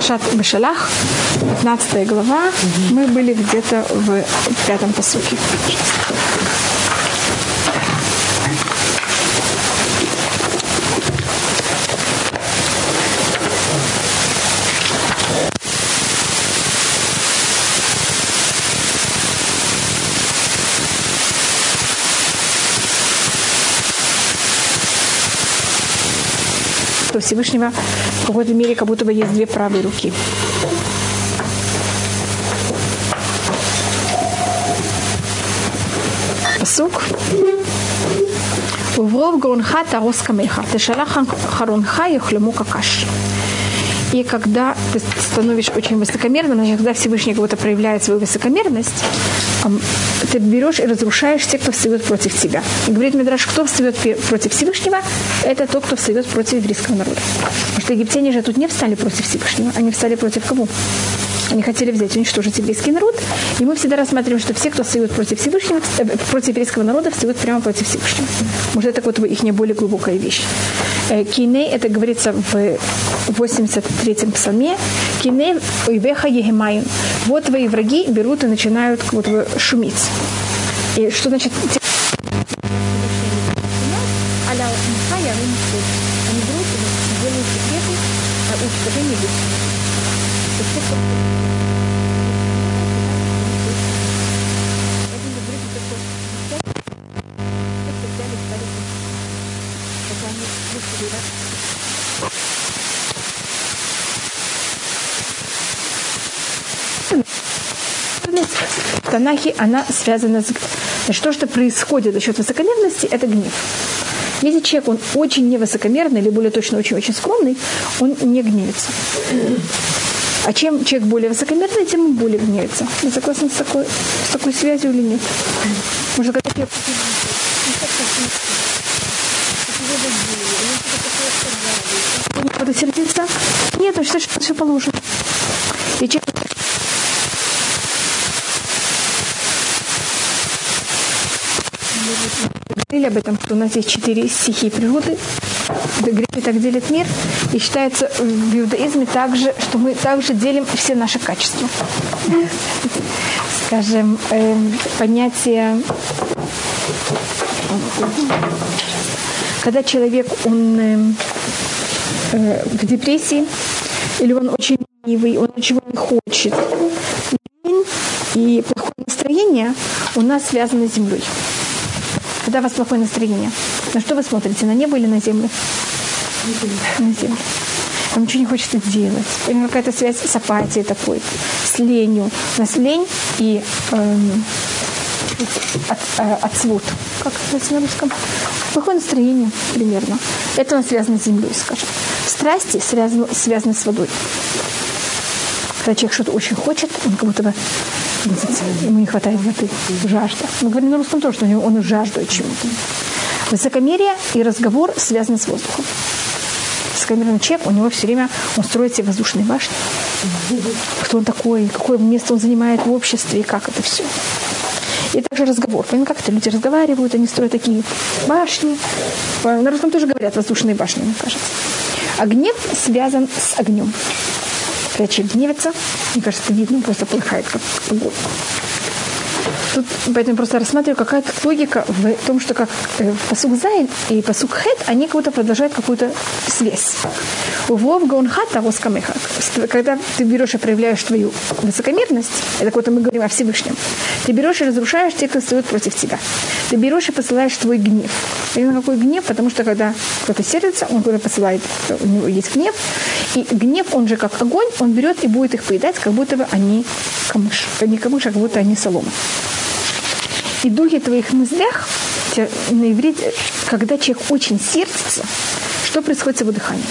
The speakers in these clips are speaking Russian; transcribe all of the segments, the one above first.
Парашат Бешалах, 15 глава. Мы были где-то в пятом посуке. Всевышнего в какой-то мере как будто бы есть две правые руки. Пасук. Вов Гонха Тарос Камеха. Тешалаха Харонха Яхлему Какаш. Какаш. И когда ты становишься очень высокомерным, когда Всевышний кого-то проявляет свою высокомерность, ты берешь и разрушаешь тех, кто встает против тебя. И говорит Мидраш, кто встает против Всевышнего, это тот, кто встает против еврейского народа. Потому что египтяне же тут не встали против Всевышнего, они встали против кого? Они хотели взять, уничтожить еврейский народ. И мы всегда рассматриваем, что все, кто встает против Всевышнего, э, против еврейского народа, встают прямо против Всевышнего. Может, это вот их не более глубокая вещь. Э, Киней, это говорится в 83-м псалме. Киней веха егемайм. Вот твои враги берут и начинают вот шуметь. И что значит в Танахе она связана с... Значит, то, что происходит за счет высокомерности, это гнев. Если человек, он очень невысокомерный, или более точно очень-очень скромный, он не гневится. А чем человек более высокомерный, тем он более гневится. Вы согласны с такой, с такой связью или нет? Может, когда человек буду сердиться? Нет, он считает, что все положено. И человек говорили об этом, что у нас есть четыре стихии природы. Грехи так делят мир. И считается в иудаизме также, что мы также делим все наши качества. Скажем, э, понятие когда человек, он э, э, в депрессии, или он очень ленивый, он ничего не хочет, и плохое настроение у нас связано с землей. Когда у вас плохое настроение, на что вы смотрите, на небо или на землю? На землю. Вам ничего не хочется делать. Или какая-то связь с апатией такой, с ленью. У нас лень и эм, от, э, отсвут. Как это на русском? Плохое настроение примерно. Это у нас связано с землей, скажем. Страсти связаны, связаны с водой. Когда человек что-то очень хочет, он как будто бы ему не хватает воды, жажда. Мы говорим на русском тоже, что он жаждет чему-то. Высокомерие и разговор связаны с воздухом. Высокомерный человек, у него все время, он строит себе воздушные башни. Кто он такой, какое место он занимает в обществе, как это все. И также разговор. Понимаете, как это люди разговаривают, они строят такие башни. На русском тоже говорят воздушные башни, мне кажется. А гнев связан с огнем. Человек гневится, мне кажется, видно, просто полыхает, как огонь. Тут поэтому просто рассматриваю, какая то логика в том, что как э, посук Зайн и посук Хет, они как будто продолжают какую-то связь. Вов Гаунхата Воскамеха. Когда ты берешь и проявляешь твою высокомерность, это вот мы говорим о Всевышнем, ты берешь и разрушаешь тех, кто стоит против тебя. Ты берешь и посылаешь твой гнев. Именно какой гнев? Потому что когда кто-то сердится, он говорит, посылает, у него есть гнев. И гнев, он же как огонь, он берет и будет их поедать, как будто бы они камыш. Не камыш, а как будто они солома и духи твоих мыслях, на иврите, когда человек очень сердится, что происходит с его дыханием?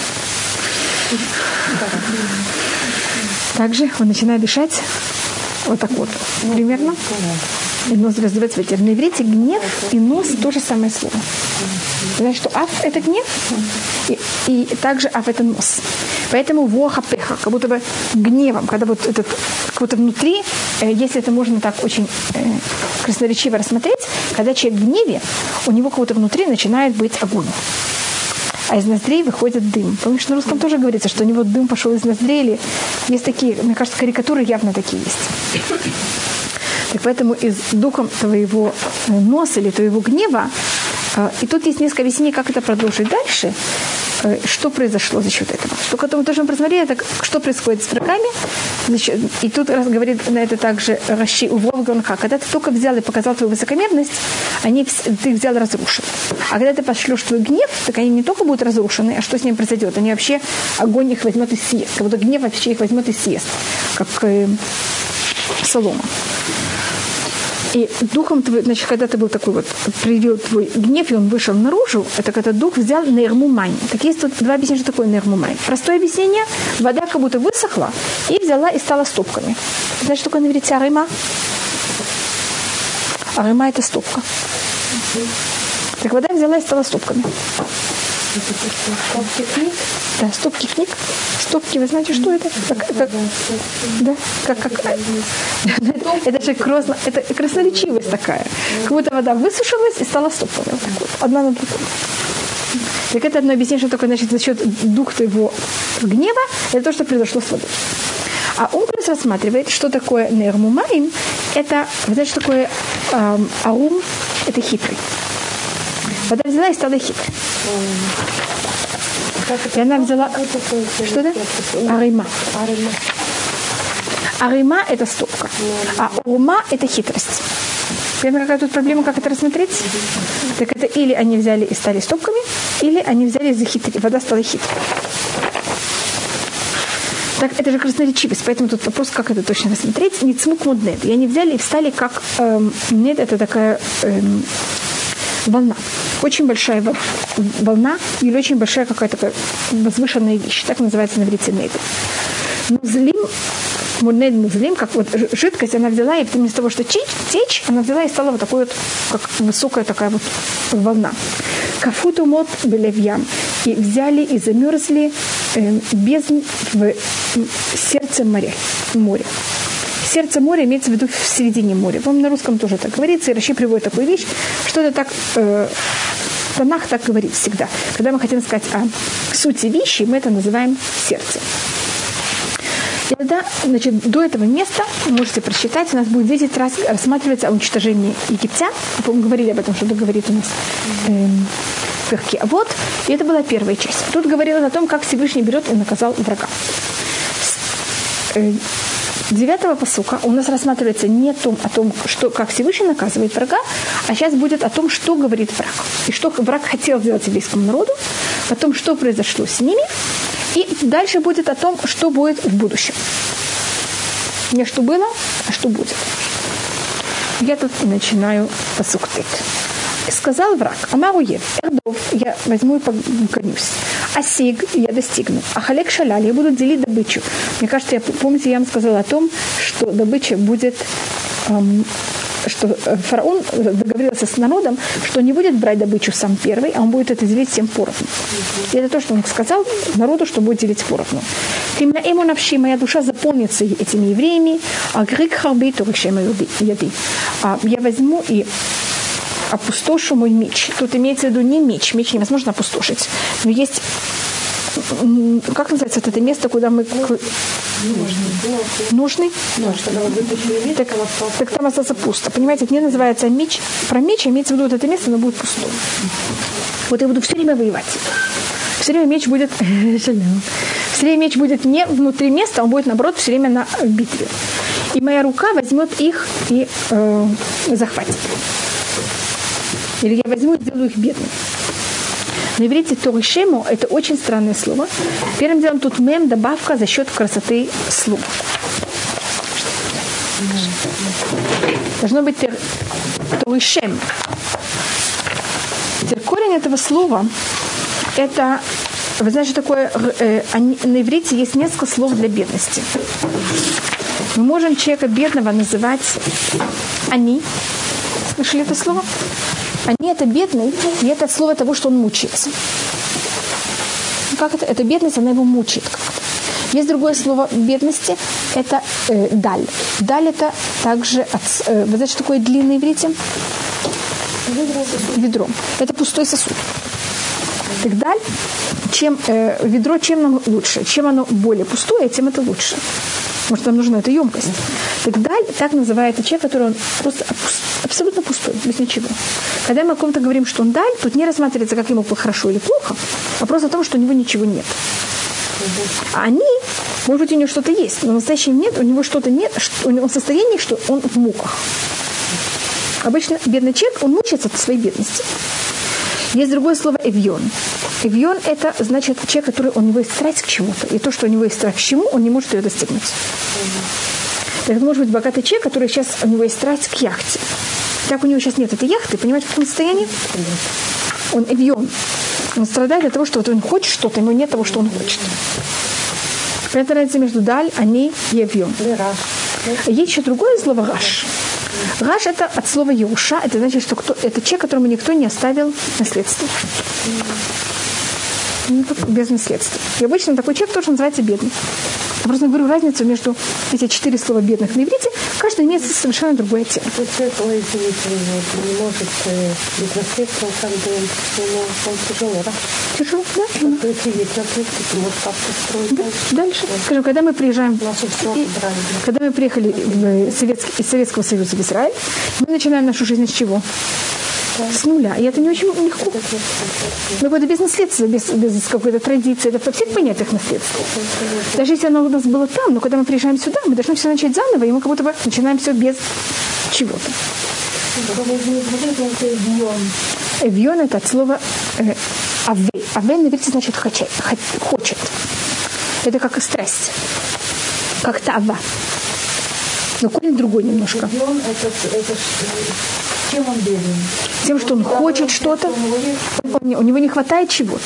Также он начинает дышать вот так вот, примерно. И нос раздувается ветер. На иврите гнев и нос то же самое слово. Знаешь, что аф – это гнев, и, и также аф – это нос. Поэтому воха пеха, как будто бы гневом, когда вот этот, как будто внутри, э, если это можно так очень э, красноречиво рассмотреть, когда человек в гневе, у него как будто внутри начинает быть огонь. а из ноздрей выходит дым. Помнишь, на русском тоже говорится, что у него дым пошел из ноздрей. Или есть такие, мне кажется, карикатуры явно такие есть. Так поэтому из духом твоего э, носа или твоего гнева, э, и тут есть несколько объяснений, как это продолжить дальше, э, что произошло за счет этого. Что потом тоже мы просмотрели, это что происходит с врагами. Значит, и тут раз говорит на это также Раши Увов Гонха. Когда ты только взял и показал твою высокомерность, они, ты взял и разрушил. А когда ты пошлешь твой гнев, так они не только будут разрушены, а что с ним произойдет? Они вообще, огонь их возьмет и съест. Как будто гнев вообще их возьмет и съест. Как э, солома. И духом твой, значит, когда ты был такой вот, привел твой гнев, и он вышел наружу, это когда дух взял нейрмумайн. Так есть тут два объяснения, что такое нейрмумайн. Простое объяснение, вода как будто высохла и взяла и стала стопками. Знаешь, что такое на иврите арыма? Арыма – это стопка. Так вода взяла и стала стопками. Да, стопки книг. Стопки, вы знаете, что это? Как, как, да, как, как, это же красно, это красноречивость такая. Как будто вода высушилась и стала стопками. Вот вот, одна на другую. Так это одно объяснение, что такое, значит, за счет дух твоего гнева, это то, что произошло с водой. А плюс рассматривает, что такое нермумаим, это, вы знаете, что такое эм, аум, это хитрый. Вода взяла и стала хитрой. И она взяла... Что это? Арима. Арима – это стопка. А ума – это хитрость. Понятно, какая тут проблема, как это рассмотреть? Так это или они взяли и стали стопками, или они взяли и захитрили. Вода стала хитрой. Так, это же красноречивость, поэтому тут вопрос, как это точно рассмотреть. Не цмук муднет. И они взяли и встали как... Эм, нет, это такая эм, волна. Очень большая волна или очень большая какая-то возвышенная вещь. Так называется на иврите нейд. Музлим, мунед музлим, как вот жидкость она взяла, и вместо того, что течь, она взяла и стала вот такой вот, как высокая такая вот волна. Кафуту мод белевьям. И взяли и замерзли э, бездн в сердце моря. моря сердце моря имеется в виду в середине моря. По-моему, на русском тоже так говорится, и Раши приводит такую вещь, что это так, э, Танах так говорит всегда. Когда мы хотим сказать о сути вещи, мы это называем сердце. И тогда, значит, до этого места, можете прочитать, у нас будет 10 раз рассматриваться о уничтожении египтян. Мы говорили об этом, что говорит у нас э, перки. А вот, и это была первая часть. Тут говорилось о том, как Всевышний берет и наказал врага. Девятого посука у нас рассматривается не том, о том, что, как Всевышний наказывает врага, а сейчас будет о том, что говорит враг. И что враг хотел сделать еврейскому народу, потом, что произошло с ними, и дальше будет о том, что будет в будущем. Не что было, а что будет. Я тут начинаю посук Сказал враг, Амаруев, Эрдов, я возьму и погонюсь. Асиг, я достигну. А халек шаляль, я буду делить добычу. Мне кажется, я, помните, я вам сказала о том, что добыча будет эм, что э, фараон договорился с народом, что не будет брать добычу сам первый, а он будет это делить всем поровну. И это то, что он сказал народу, что будет делить поровну. Именно ему навши, моя душа заполнится этими евреями, а грик харби, то яди. А я возьму и опустошу мой меч. Тут имеется в виду не меч. Меч невозможно опустошить. Но есть как называется это место, куда мы... Нужный? Нужный? Так, так там остался пусто. Понимаете, это не называется меч. Про меч имеется в виду вот это место, оно будет пустое. Вот я буду все время воевать. Все время меч будет... все время меч будет не внутри места, он будет, наоборот, все время на битве. И моя рука возьмет их и э, захватит. Или я возьму и сделаю их бедными. На иврите Торишему это очень странное слово. Первым делом тут мем добавка за счет красоты слова. Должно быть Торишем. Теперь корень этого слова это вы знаете, что такое э, на иврите есть несколько слов для бедности. Мы можем человека бедного называть они. Слышали это слово? Они это бедный, и это слово того, что он мучается. Как это? Это бедность, она его мучает Есть другое слово бедности, это э, даль. Даль это также, от, э, вы знаете, что такое длинный иврите? Ведро. Это пустой сосуд. Так даль, чем э, ведро, чем нам лучше? Чем оно более пустое, тем это лучше. Может, нам нужна эта емкость. Так даль, так называется человек, который он просто абсолютно пустой, без ничего. Когда мы о ком-то говорим, что он даль, тут не рассматривается, как ему хорошо или плохо, вопрос о том, что у него ничего нет. А они, может быть, у него что-то есть, но настоящем нет, у него что-то нет, у него состояние, что он в муках. Обычно бедный человек, он мучается от своей бедности. Есть другое слово «эвьон». Эвьон – это значит человек, который у него есть страсть к чему-то. И то, что у него есть страсть к чему, он не может ее достигнуть. Это может быть богатый человек, который сейчас у него есть страсть к яхте. Так у него сейчас нет этой яхты. Понимаете, в каком состоянии? Он эвьон. Он страдает от того, что вот он хочет что-то, но нет того, что он хочет. Это разница между даль, они и эвьон. Есть еще другое слово «раш». Раш это от слова Еуша, это значит, что кто, это человек, которому никто не оставил наследство. Без наследства. И обычно такой человек тоже называется бедный. Просто говорю разницу между эти четыре слова бедных на иврите. Каждый имеет совершенно другой оттенок. Человек, не может э, без наследства, как бы ему он тяжело, да? Тяжело, да. То есть есть наследство, ты можешь как-то строить да. Дальше. Скажем, когда мы приезжаем, и, когда мы приехали в Советский, из Советского Союза в Израиль, мы начинаем нашу жизнь с чего? С нуля. И это не очень легко. Мы будем без наследства, без, без какой-то традиции. Это во всех понятиях наследства. Даже если оно у нас было там, но когда мы приезжаем сюда, мы должны все начать заново, и мы как будто бы начинаем все без чего-то. Эвьон это от слова э, аве. Аве на иврите значит хочет. хочет. Это как страсть. Как тава. Но корень другой немножко. Эвьон это, это чем он беден? Тем, что он хочет что-то, у него не хватает чего-то.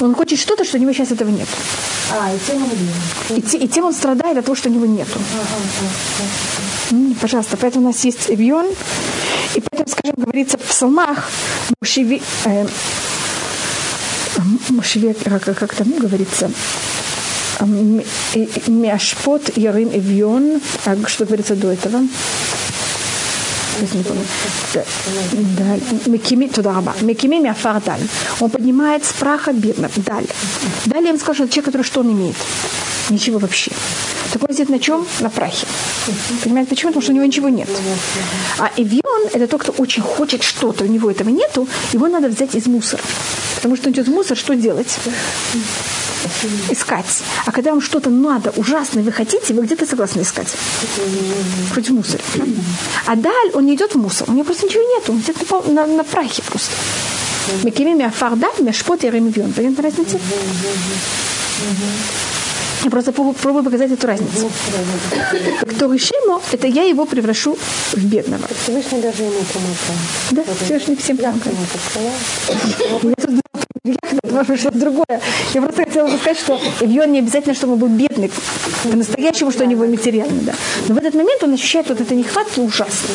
Он хочет что-то, что у него сейчас этого нет. А, и тем он беден. И, и тем он страдает от того, что у него нету. Пожалуйста, поэтому у нас есть Эвьон, и поэтому, скажем, говорится в псалмах, Мушеви, э, Мушеве, как, как там говорится, Мяшпот Ярым Эвьон, а что говорится до этого? Мекими, туда раба. Мекими мяфар даль. Он поднимает с праха бедных. Даль. Далее я скажу, человек, который что он имеет? Ничего вообще. Так он сидит на чем? На прахе. Понимаете, почему? Потому что у него ничего нет. А эвион – это тот, кто очень хочет что-то, у него этого нету, его надо взять из мусора. Потому что он идет в мусор, что делать? искать. А когда вам что-то надо, ужасно, вы хотите, вы где-то согласны искать. Хоть в мусоре. А даль, он не идет в мусор, у него просто ничего нету, он сидит на, на, на прахе просто. Мекими мяфарда, мяшпот и ремивион. Понятна разница? Я просто пробую показать эту разницу. Кто решимо, это я его превращу в бедного. Всевышний даже ему помогает. Да, Всевышний всем помогает. Может что-то другое. Я просто хотела бы сказать, что Ивьон не обязательно, чтобы он был бедный, по-настоящему, что у него материально. Да. Но в этот момент он ощущает вот это нехватки ужасно.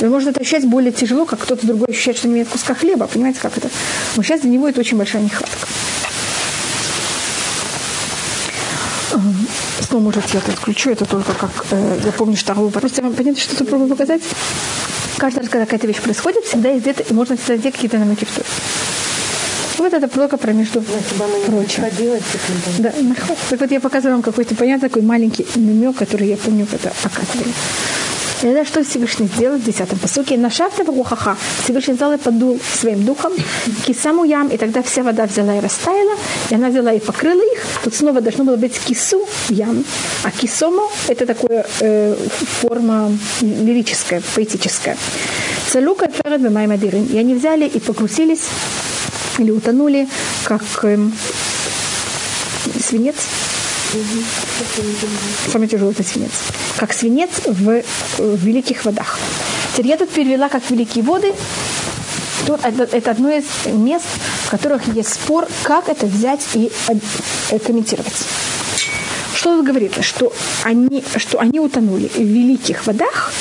И он может это ощущать более тяжело, как кто-то другой ощущает, что не имеет куска хлеба. Понимаете, как это? Но сейчас для него это очень большая нехватка. Снова, может, я это отключу, это только как, э, я помню, что Просто понятно, что тут пробую показать? Каждый раз, когда какая-то вещь происходит, всегда есть где-то, и можно всегда найти какие-то намеки в вот это только про между прочим. Да, так вот я показываю вам какой-то понятный такой маленький намек, который я помню, когда показывали. И это что Всевышний сделал в десятом посуке. На шафте Вахаха Всевышний взял и подул своим духом кисаму ям, и тогда вся вода взяла и растаяла, и она взяла и покрыла их. Тут снова должно было быть кису ям, а кисому это такая э, форма лирическая, поэтическая. Целука ферет бемаймадирин. И они взяли и погрузились или утонули, как э, свинец. Самый тяжелый это свинец. Как свинец в, в великих водах. Теперь я тут перевела как великие воды. Тут это, это одно из мест, в которых есть спор, как это взять и э, комментировать. Что тут говорится? Что они, что они утонули в великих водах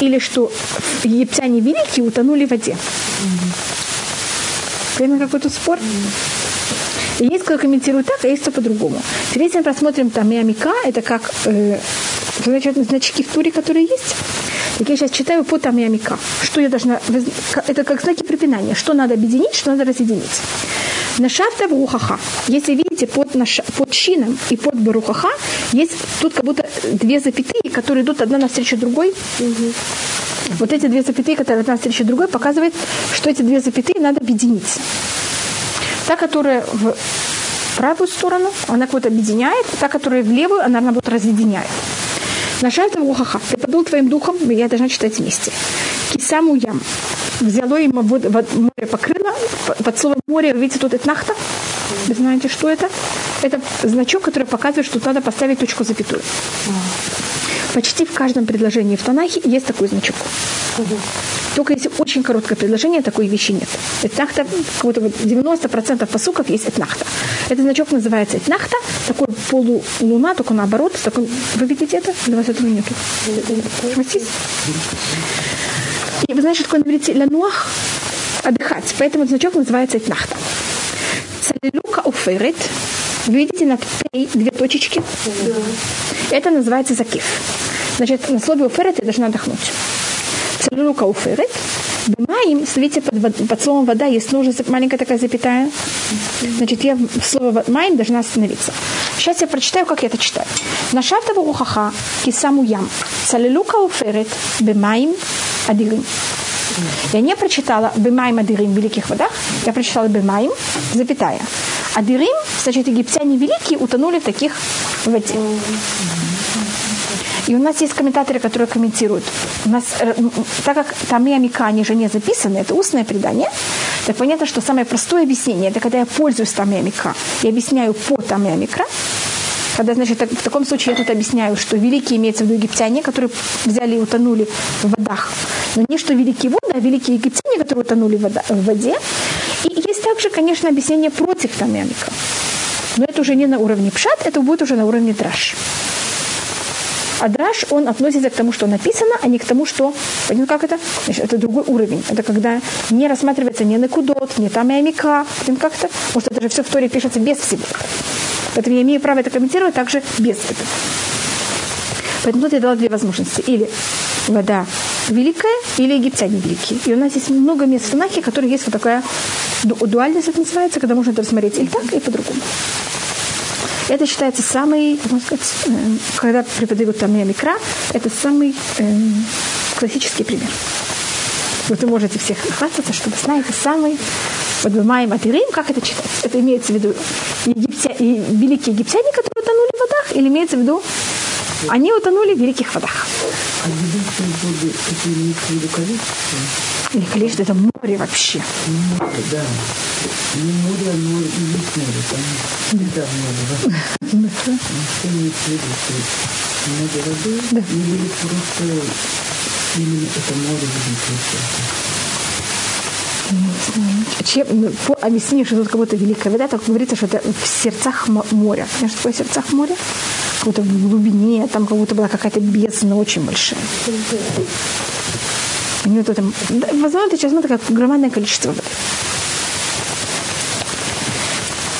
или что египтяне великие утонули в воде? Прямо какой-то спор. И есть кто комментирует так, а есть кто по-другому. Теперь если мы просмотрим там Миамика, это как э, значит, значки в туре, которые есть. Так я сейчас читаю по Тамиамика. Что я должна... Это как знаки препинания. Что надо объединить, что надо разъединить. Нашафта Барухаха. Если видите, под, наш, под шином и под Барухаха есть тут как будто две запятые, которые идут одна навстречу другой. Угу. Вот эти две запятые, которые одна встреча другой, показывает, что эти две запятые надо объединить. Та, которая в правую сторону, она кого-то объединяет, та, которая в левую, она наоборот разъединяет. Нашальта ухаха, ты подул твоим духом, я должна читать вместе. Кисаму ям. Взяло ему море покрыло, под словом море, видите, тут это нахта. Вы знаете, что это? Это значок, который показывает, что надо поставить точку запятую. Почти в каждом предложении в Танахе есть такой значок. Только если очень короткое предложение, такой вещи нет. Этнахта, как-то вот 90% посуков есть этнахта. Этот значок называется этнахта, такой полулуна, только наоборот. Такой, вы видите это? Для вас этого нету. И вы знаете, что такое на иврите лянуах? Отдыхать. Поэтому значок называется этнахта. Цалилука уферет. Видите на Т две точечки? Да. Это называется закиф. Значит, на слове уферет я должна отдохнуть. Целюлука уферет. Бимаим, смотрите, под, под словом вода есть нужна маленькая такая запятая. Значит, я в слово маим должна остановиться. Сейчас я прочитаю, как я это читаю. Нашавта ухаха кисаму ям. Целюлука уферет. Бимаим адирим. Я не прочитала Бемайм в великих водах, я прочитала Бемайм, запятая. Адирим, значит, египтяне великие утонули в таких воде. И у нас есть комментаторы, которые комментируют. У нас, э, так как там и Амика, они же не записаны, это устное предание, так понятно, что самое простое объяснение, это когда я пользуюсь там и Амика, я объясняю по там и Амикра, когда, значит, в таком случае я тут объясняю, что великие имеются в виду египтяне, которые взяли и утонули в водах. Но не что великие воды, а великие египтяне, которые утонули в воде. И есть также, конечно, объяснение против Тамямика. Но это уже не на уровне пшат, это будет уже на уровне драж. А драж, он относится к тому, что написано, а не к тому, что... Понятно, как это? Значит, это другой уровень. Это когда не рассматривается ни накудот, ни там и амика. Как это? Что это же все в Торе пишется без всего. Поэтому я имею право это комментировать также без этого. Поэтому тут я дала две возможности. Или вода великая, или египтяне великие. И у нас есть много мест в Танахе, которые есть вот такая дуальность, это называется, когда можно это рассмотреть или так, и по-другому. Это считается самый, можно сказать, э, когда преподают там микра, это самый э, классический пример. Вот вы можете всех хвастаться, что вы знаете самый вот Бамаем Атирим, как это читать? Это имеется в виду египтя, и великие египтяне, которые утонули в водах, или имеется в виду они утонули в великих водах. А великие воды, это имеется в виду количество? Или количество, это море вообще. Море, да. Не море, море, и есть море, там всегда море. Да. Что имеется в виду? Много воды? Да. Или просто именно это море великое? Чем, ну, по объяснению, что тут как будто великая вода, так говорится, что это в сердцах моря. Знаешь, что такое в сердцах моря? Как будто в глубине, там как будто была какая-то бездна очень большая. Они вот там, возможно, это сейчас смотрят как громадное количество воды.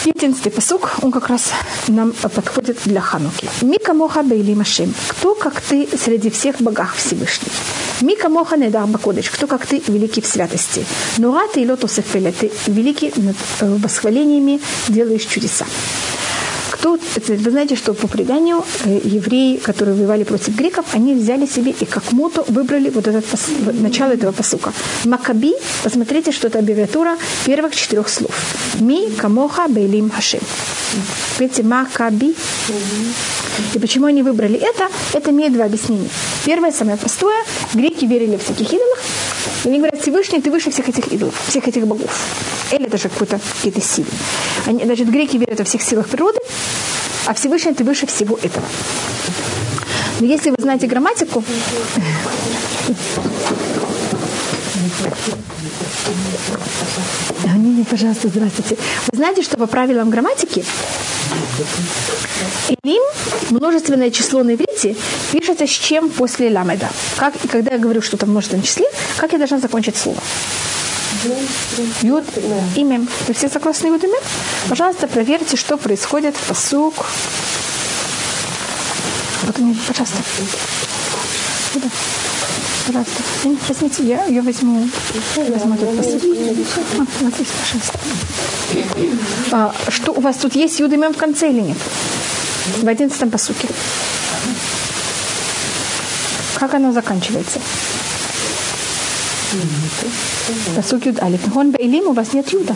Единственный посук, он как раз нам подходит для Хануки. Мика моха бейли машем. Кто, как ты, среди всех богах Всевышний? Мика моха недар бакодыш. Кто, как ты, великий в святости? Нура ты и лотосефеля. Ты великий над э, восхвалениями делаешь чудеса. Кто, вы знаете, что по преданию э, евреи, которые воевали против греков, они взяли себе и как мото выбрали вот это начало этого посука. Макаби, посмотрите, что это аббревиатура первых четырех слов. Ми, камоха, бейлим, хашим. Видите, Макаби. И почему они выбрали это? Это имеет два объяснения. Первое, самое простое. Греки верили в всяких идолах. Они говорят, Всевышний, ты выше всех этих идолов, всех этих богов. Или даже какой-то какие-то силы. Они, значит, греки верят во всех силах природы, а Всевышний ты выше всего этого. Но если вы знаете грамматику, не, не, пожалуйста, здравствуйте. Вы знаете, что по правилам грамматики Элим, множественное число на иврите, пишется с чем после ламеда. Как, и когда я говорю что-то в множественном числе, как я должна закончить слово? Юд, имя. Вы все согласны Юд, имя? Пожалуйста, проверьте, что происходит в посук. Вот мне, пожалуйста. Пожалуйста. Возьмите, я, я возьму, возьму этот посуд. А, вот здесь, пожалуйста. А, что у вас тут есть Юда в конце или нет? В одиннадцатом посуке. Как оно заканчивается? Посук Юд Алиф. Хон Бейлим у вас нет Юда.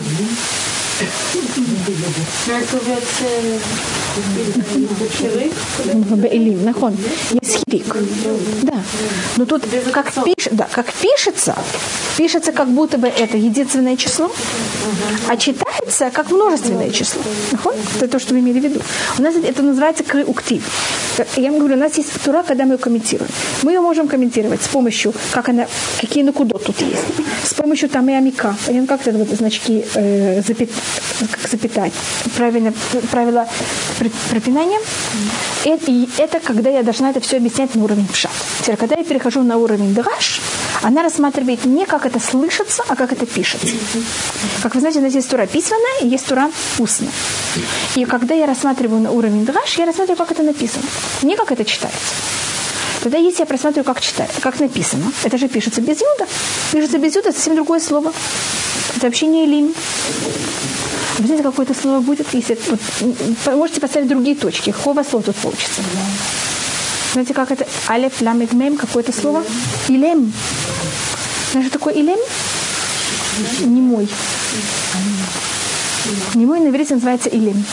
Бейлим, нахон. Есть хирик. Да. Но тут как, пиш, да, как пишется, пишется как будто бы это единственное число, а читается как множественное число. Нахон? Это то, что вы имели в виду. У нас это называется крыуктив. Я вам говорю, у нас есть тура, когда мы ее комментируем. Мы ее можем комментировать с помощью, как она, какие накудот тут есть, с помощью там и амика. Как это вот значки э, запят, как запятать, правильно, правила пропинания. И, это когда я должна это все объяснять на уровень пшат. Теперь, когда я перехожу на уровень драж, она рассматривает не как это слышится, а как это пишется. Как вы знаете, у нас есть тура письменная и есть тура устная. И когда я рассматриваю на уровень драж, я рассматриваю, как это написано, не как это читается. Тогда если я просматриваю, как, читаю, как написано, это же пишется без юда. Пишется без юда, совсем другое слово. Это вообще не лим. Знаете, какое-то слово будет, если вот, можете поставить другие точки. Хова слово тут получится. Знаете, как это? Алеф, ламет, мем, какое-то слово? Илем. Знаешь, что такое илем? Не мой. Не мой на называется илем.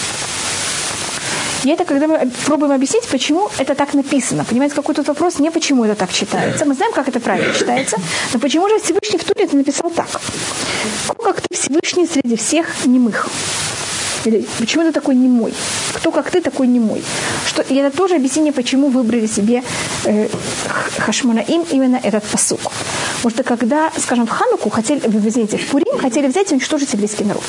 И это когда мы пробуем объяснить, почему это так написано. Понимаете, какой тут вопрос не почему это так читается. Мы знаем, как это правильно читается, но почему же Всевышний в Туре это написал так? Кто как ты Всевышний среди всех немых? Или почему ты такой немой? Кто как ты такой немой? Что, и это тоже объяснение, почему выбрали себе э, Хашманаим именно этот посук. Потому что когда, скажем, в Хануку хотели, извините, в Пурим хотели взять и уничтожить еврейский народ.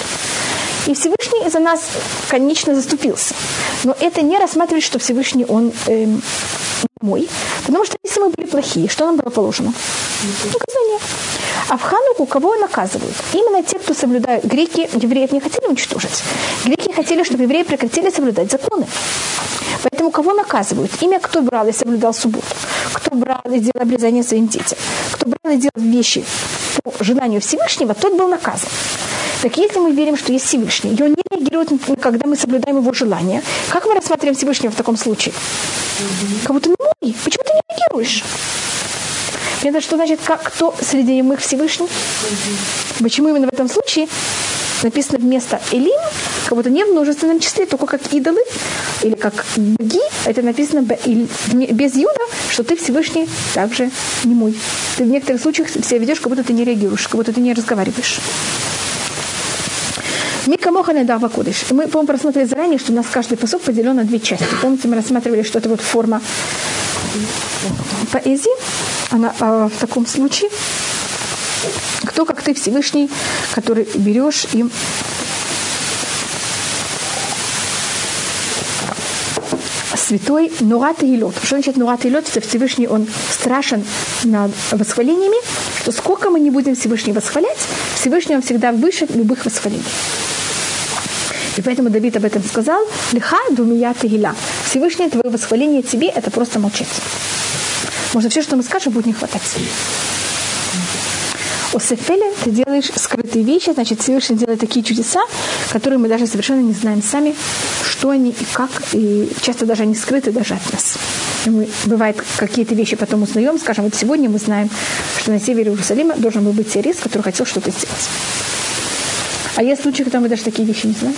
И Всевышний за нас, конечно, заступился. Но это не рассматривает, что Всевышний, он эм, мой. Потому что если мы были плохие, что нам было положено? Наказание. А в Хануку кого наказывают? Именно те, кто соблюдают. Греки, евреев не хотели уничтожить. Греки хотели, чтобы евреи прекратили соблюдать законы. Поэтому кого наказывают? Имя, кто брал и соблюдал субботу, кто брал и делал обрезание своим детям, кто брал и делал вещи по желанию Всевышнего, тот был наказан. Так если мы верим, что есть Всевышний, и он не реагирует, когда мы соблюдаем его желание, как мы рассматриваем Всевышнего в таком случае? Как будто, ну, почему ты не реагируешь? Это что значит, как кто среди них Всевышний? Почему именно в этом случае написано вместо Элим, как будто не в множественном числе, только как идолы, или как боги, это написано без Юда, что ты Всевышний также не мой. Ты в некоторых случаях себя ведешь, как будто ты не реагируешь, как будто ты не разговариваешь. Мика Мохана Дава Кудыш. Мы, по-моему, просмотрели заранее, что у нас каждый посок поделен на две части. Помните, мы рассматривали, что это вот форма поэзии. Она а, в таком случае, кто как ты Всевышний, который берешь и святой Нурат Илот. Что значит Нурат и? Что Всевышний, он страшен над восхвалениями, что сколько мы не будем Всевышний восхвалять, Всевышний он всегда выше любых восхвалений. И поэтому Давид об этом сказал, лиха думия тегиля. Всевышнее твое восхваление тебе – это просто молчать. Может, все, что мы скажем, будет не хватать. У Сефеля ты делаешь скрытые вещи, значит, Всевышний делает такие чудеса, которые мы даже совершенно не знаем сами, что они и как, и часто даже они скрыты даже от нас. И мы, бывает, какие-то вещи потом узнаем, скажем, вот сегодня мы знаем, что на севере Иерусалима должен был быть террорист, который хотел что-то сделать. А есть случаи, когда мы даже такие вещи не знаем.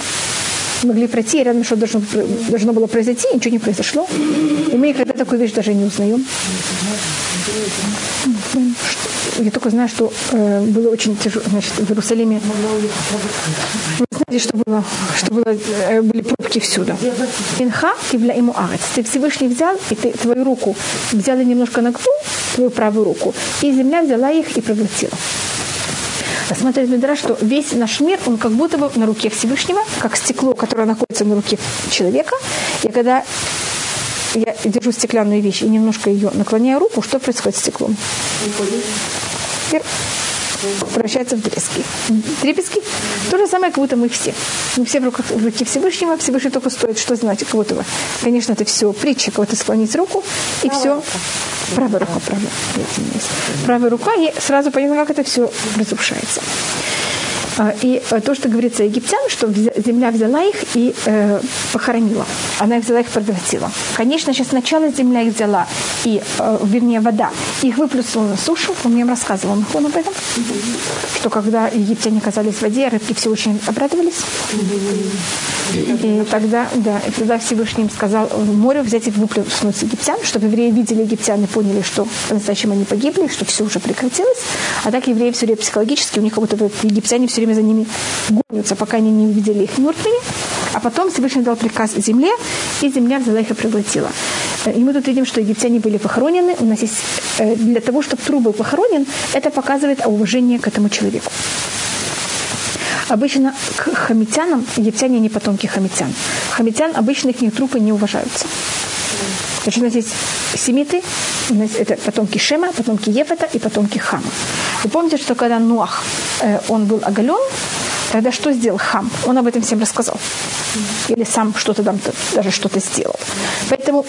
Могли пройти, и рядом что должно, должно было произойти, ничего не произошло. И мы никогда такую вещь даже не узнаем. Я только знаю, что э, было очень тяжело, значит, в Иерусалиме. Вы знаете, что было? Что было, э, были пробки всюду. Инха кивля ему арец. Ты Всевышний взял, и ты твою руку взяли немножко на твою правую руку, и земля взяла их и проглотила смотрит Медра, что весь наш мир, он как будто бы на руке Всевышнего, как стекло, которое находится на руке человека. И когда я держу стеклянную вещь и немножко ее наклоняю руку, что происходит с стеклом? И превращается в дрезги. Дребезги – то же самое, как будто мы все. Мы все в, руках, в руке Всевышнего, Всевышний только стоит, что значит, как будто бы. Конечно, это все притча, кого-то склонить руку, и все Правая рука, правая. Правая рука, и сразу понятно, как это все разрушается. А, и э, то, что говорится египтян, что земля взяла их и э, похоронила. Она их взяла, их проглотила. Конечно, сейчас сначала земля их взяла, и, э, вернее, вода, их выплеснула на сушу. Он мне рассказывал он об этом, что когда египтяне оказались в воде, рыбки все очень обрадовались. И тогда, да, и тогда Всевышний им сказал море взять и выплеснуть египтян, чтобы евреи видели египтян и поняли, что по-настоящему они погибли, что все уже прекратилось. А так евреи все время психологически, у них как будто египтяне все время за ними гонятся, пока они не увидели их мертвыми. А потом Всевышний дал приказ земле, и земля взяла их и проглотила. И мы тут видим, что египтяне были похоронены. У нас есть э, для того, чтобы труп был похоронен, это показывает о уважении к этому человеку. Обычно к хамитянам египтяне не потомки хамитян. Хамитян обычно их трупы не уважаются. Значит, у нас есть семиты, у нас это потомки Шема, потомки Ефета и потомки Хама. Вы помните, что когда Нуах, э, он был оголен, тогда что сделал Хам? Он об этом всем рассказал. Или сам что-то там даже что-то сделал. Поэтому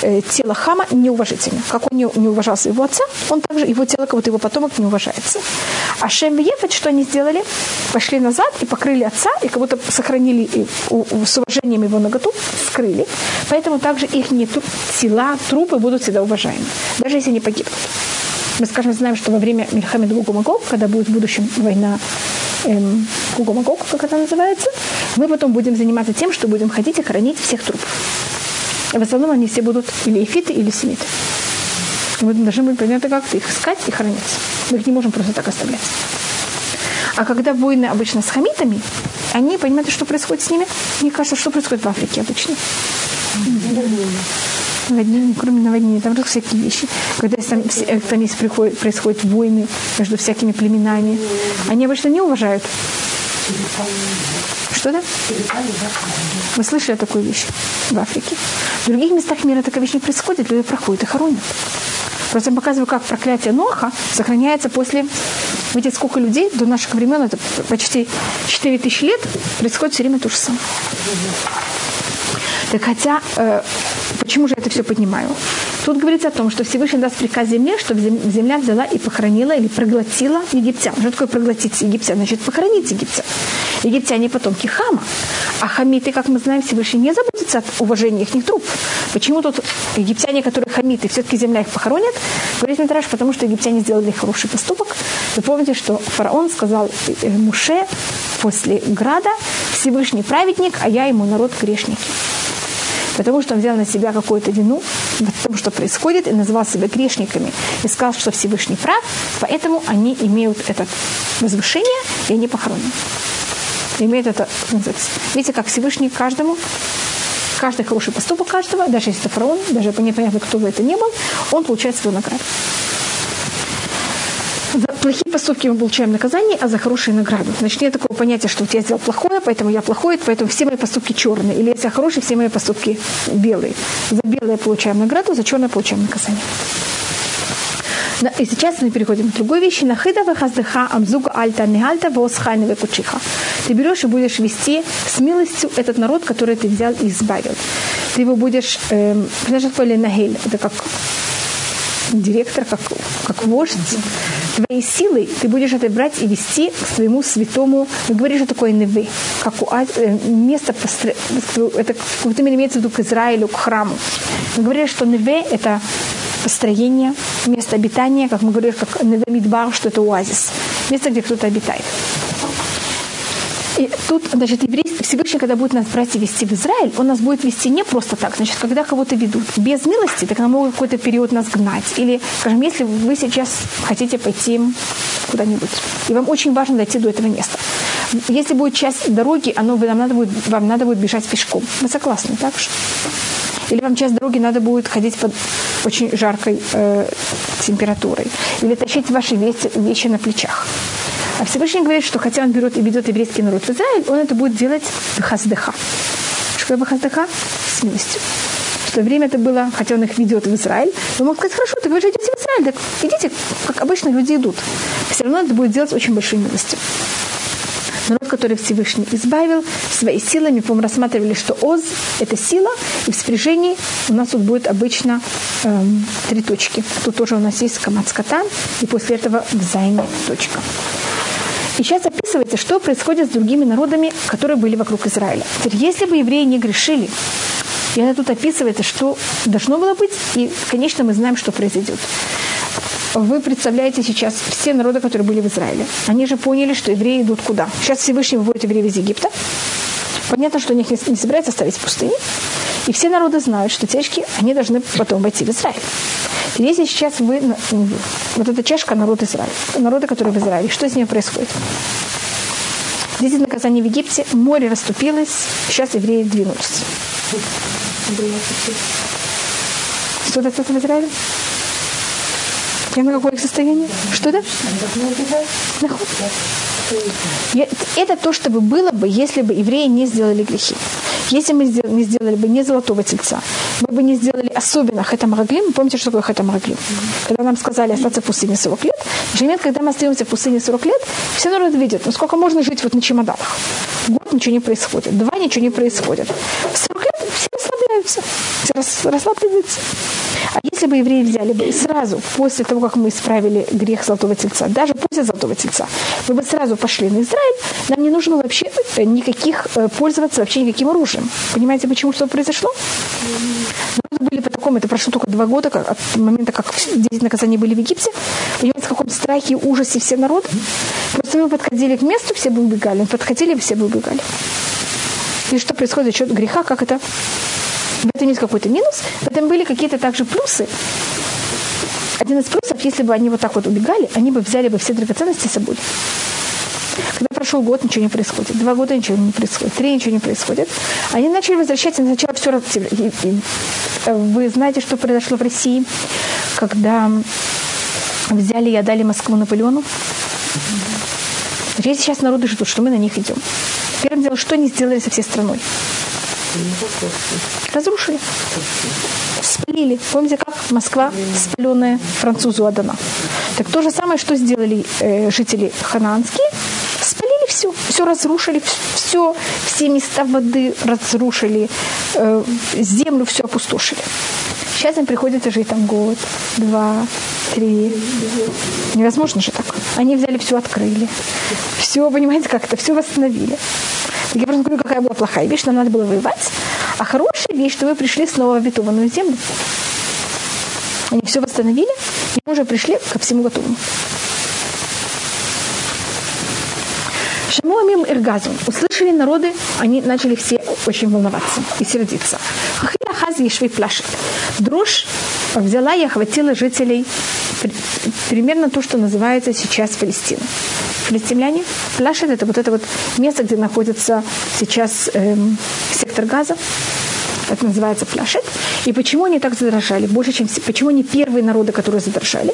э, тело Хама неуважительно. Как он не, не уважал своего отца, он также, его тело, как будто его потомок не уважается. А Шем и Ефет, что они сделали? Пошли назад и покрыли отца, и как будто сохранили и, у, у, с уважением его наготу, скрыли. Поэтому также их не, тела, трупы будут всегда уважаемы, даже если они погибнут. Мы, скажем, знаем, что во время Мельхамеда Гугумагог, когда будет в будущем война эм, Гугумагог, как это называется, мы потом будем заниматься тем, что будем ходить и хранить всех трупов. И в основном они все будут или эфиты, или семиты. Мы должны быть понятны, как их искать и хранить. Мы их не можем просто так оставлять. А когда войны обычно с хамитами, они, понимаете, что происходит с ними? Мне кажется, что происходит в Африке обычно наводнение, кроме наводнения, там же всякие вещи. Когда там, там есть, приходят, происходят войны между всякими племенами, они обычно не уважают. Что да? Вы слышали такую вещь в Африке? В других местах мира такая вещь не происходит, люди проходят и хоронят. Просто я показываю, как проклятие Ноха сохраняется после... Видите, сколько людей до наших времен, это почти 4 тысячи лет, происходит все время то же самое. Так хотя, э, почему же я это все поднимаю? Тут говорится о том, что Всевышний даст приказ земле, чтобы земля взяла и похоронила или проглотила египтян. Что такое проглотить египтян? Значит, похоронить египтян. Египтяне потомки Хама. А хамиты, как мы знаем, Всевышний не заботится от уважения их труп. Почему тут египтяне, которые хамиты, все-таки земля их похоронят? Говорит Митраш, потому что египтяне сделали хороший поступок. Вы помните, что фараон сказал э, Муше после града, Всевышний праведник, а я ему народ грешники потому что он взял на себя какую-то вину в том, что происходит, и называл себя грешниками, и сказал, что Всевышний прав, поэтому они имеют это возвышение, и они похоронены. Имеют это, видите, как Всевышний каждому каждый хороший поступок каждого, даже если это фараон, даже непонятно, кто бы это ни был, он получает свою награду. Плохие поступки мы получаем наказание, а за хорошие награду. Значит, нет такого понятия, что вот я сделал плохое, поэтому я плохой, поэтому все мои поступки черные. Или если я хороший, все мои поступки белые. За белое получаем награду, за черное получаем наказание. И сейчас мы переходим к другой вещи. Нахида вахаздыха амзуга альта нехальта восхайна кучиха. Ты берешь и будешь вести с милостью этот народ, который ты взял и избавил. Ты его будешь, эм, знаешь, такое нагель, это как директор, как, как вождь, твоей силой ты будешь это брать и вести к своему святому, мы говорим, что такое невы, как у, э, место, это в какой-то мере имеется в виду к Израилю, к храму. Мы говорим, что неве – это построение, место обитания, как мы говорим, как неве мидбар, что это оазис, место, где кто-то обитает. И тут, значит, еврейский Всевышний, когда будет нас брать и вести в Израиль, он нас будет вести не просто так. Значит, когда кого-то ведут без милости, так нам могут какой-то период нас гнать. Или, скажем, если вы сейчас хотите пойти куда-нибудь, и вам очень важно дойти до этого места. Если будет часть дороги, оно, вам, надо будет, вам надо будет бежать пешком. Вы согласны, так что? Или вам часть дороги надо будет ходить под очень жаркой э, температурой. Или тащить ваши вещи, вещи на плечах. А Всевышний говорит, что хотя он берет и ведет еврейский народ в Израиль, он это будет делать в хаздеха. Что такое хаздеха? С милостью. В то время это было, хотя он их ведет в Израиль, он мог сказать, хорошо, так вы же идете в Израиль, так идите, как обычно люди идут. Все равно это будет делать очень большой милостью. Народ, который Всевышний избавил своей силами. По-моему, рассматривали, что Оз – это сила, и в спряжении у нас тут будет обычно эм, три точки. Тут тоже у нас есть комат скота, и после этого в займе точка. Сейчас описывается, что происходит с другими народами, которые были вокруг Израиля. Теперь, если бы евреи не грешили, и это тут описывается, что должно было быть, и, конечно, мы знаем, что произойдет. Вы представляете сейчас все народы, которые были в Израиле. Они же поняли, что евреи идут куда? Сейчас Всевышний выводит евреев из Египта. Понятно, что они их не собираются оставить в пустыне. И все народы знают, что течки, они должны потом войти в Израиль. Если сейчас вы, вот эта чашка народ Израиля, народы, которые в Израиле, что с ними происходит? Здесь наказание в Египте, море расступилось, сейчас евреи двинулись. Что в Израиле? Я на какое их состояние? Что это? Это то, что бы было бы, если бы евреи не сделали грехи. Если мы не сделали бы не золотого тельца, мы бы не сделали особенно хатамараглим. Помните, что такое хатамараглим? Когда нам сказали остаться в пустыне 40 лет, в момент, когда мы остаемся в пустыне 40 лет, все народ видят, ну сколько можно жить вот на чемоданах. Год ничего не происходит, два ничего не происходит. В 40 лет расслабляются, все расслабляются. А если бы евреи взяли бы и сразу, после того, как мы исправили грех Золотого Тельца, даже после Золотого Тельца, мы бы сразу пошли на Израиль, нам не нужно вообще э, никаких, э, пользоваться вообще никаким оружием. Понимаете, почему что произошло? Мы были по такому, это прошло только два года как, от момента, как 10 наказаний были в Египте. Понимаете, в каком страхе и ужасе все народ. Просто мы подходили к месту, все бы убегали. Мы подходили, все бы убегали. И что происходит за счет греха, как это в этом есть какой-то минус, в этом были какие-то также плюсы. Один из плюсов, если бы они вот так вот убегали, они бы взяли бы все драгоценности с собой. Когда прошел год, ничего не происходит. Два года ничего не происходит. Три ничего не происходит. Они начали возвращаться. Сначала все... Э, вы знаете, что произошло в России, когда взяли и отдали Москву Наполеону? Здесь сейчас народы ждут, что мы на них идем. Первым делом, что они сделали со всей страной? Разрушили. Спалили. Помните, как Москва спаленная французу отдана. Так то же самое, что сделали э, жители хананские. Спалили все. Все разрушили. Все, все места воды разрушили. Э, землю все опустошили. Сейчас им приходится жить там год, два, три. Невозможно же так. Они взяли все, открыли. Все, понимаете, как это, все восстановили. Я просто говорю, какая была плохая вещь, нам надо было воевать. А хорошая вещь, что вы пришли снова в обетованную землю. Они все восстановили, и мы уже пришли ко всему готовому. Шамуамим Иргазум. Услышали народы, они начали все очень волноваться и сердиться. Хахила хази швей плашет. Дрожь взяла и охватила жителей примерно то, что называется сейчас Палестина. Филистимляне, Плашет – это вот это вот место, где находится сейчас эм, сектор газа, это называется Плашет. И почему они так задрожали? Больше, чем почему они первые народы, которые задрожали?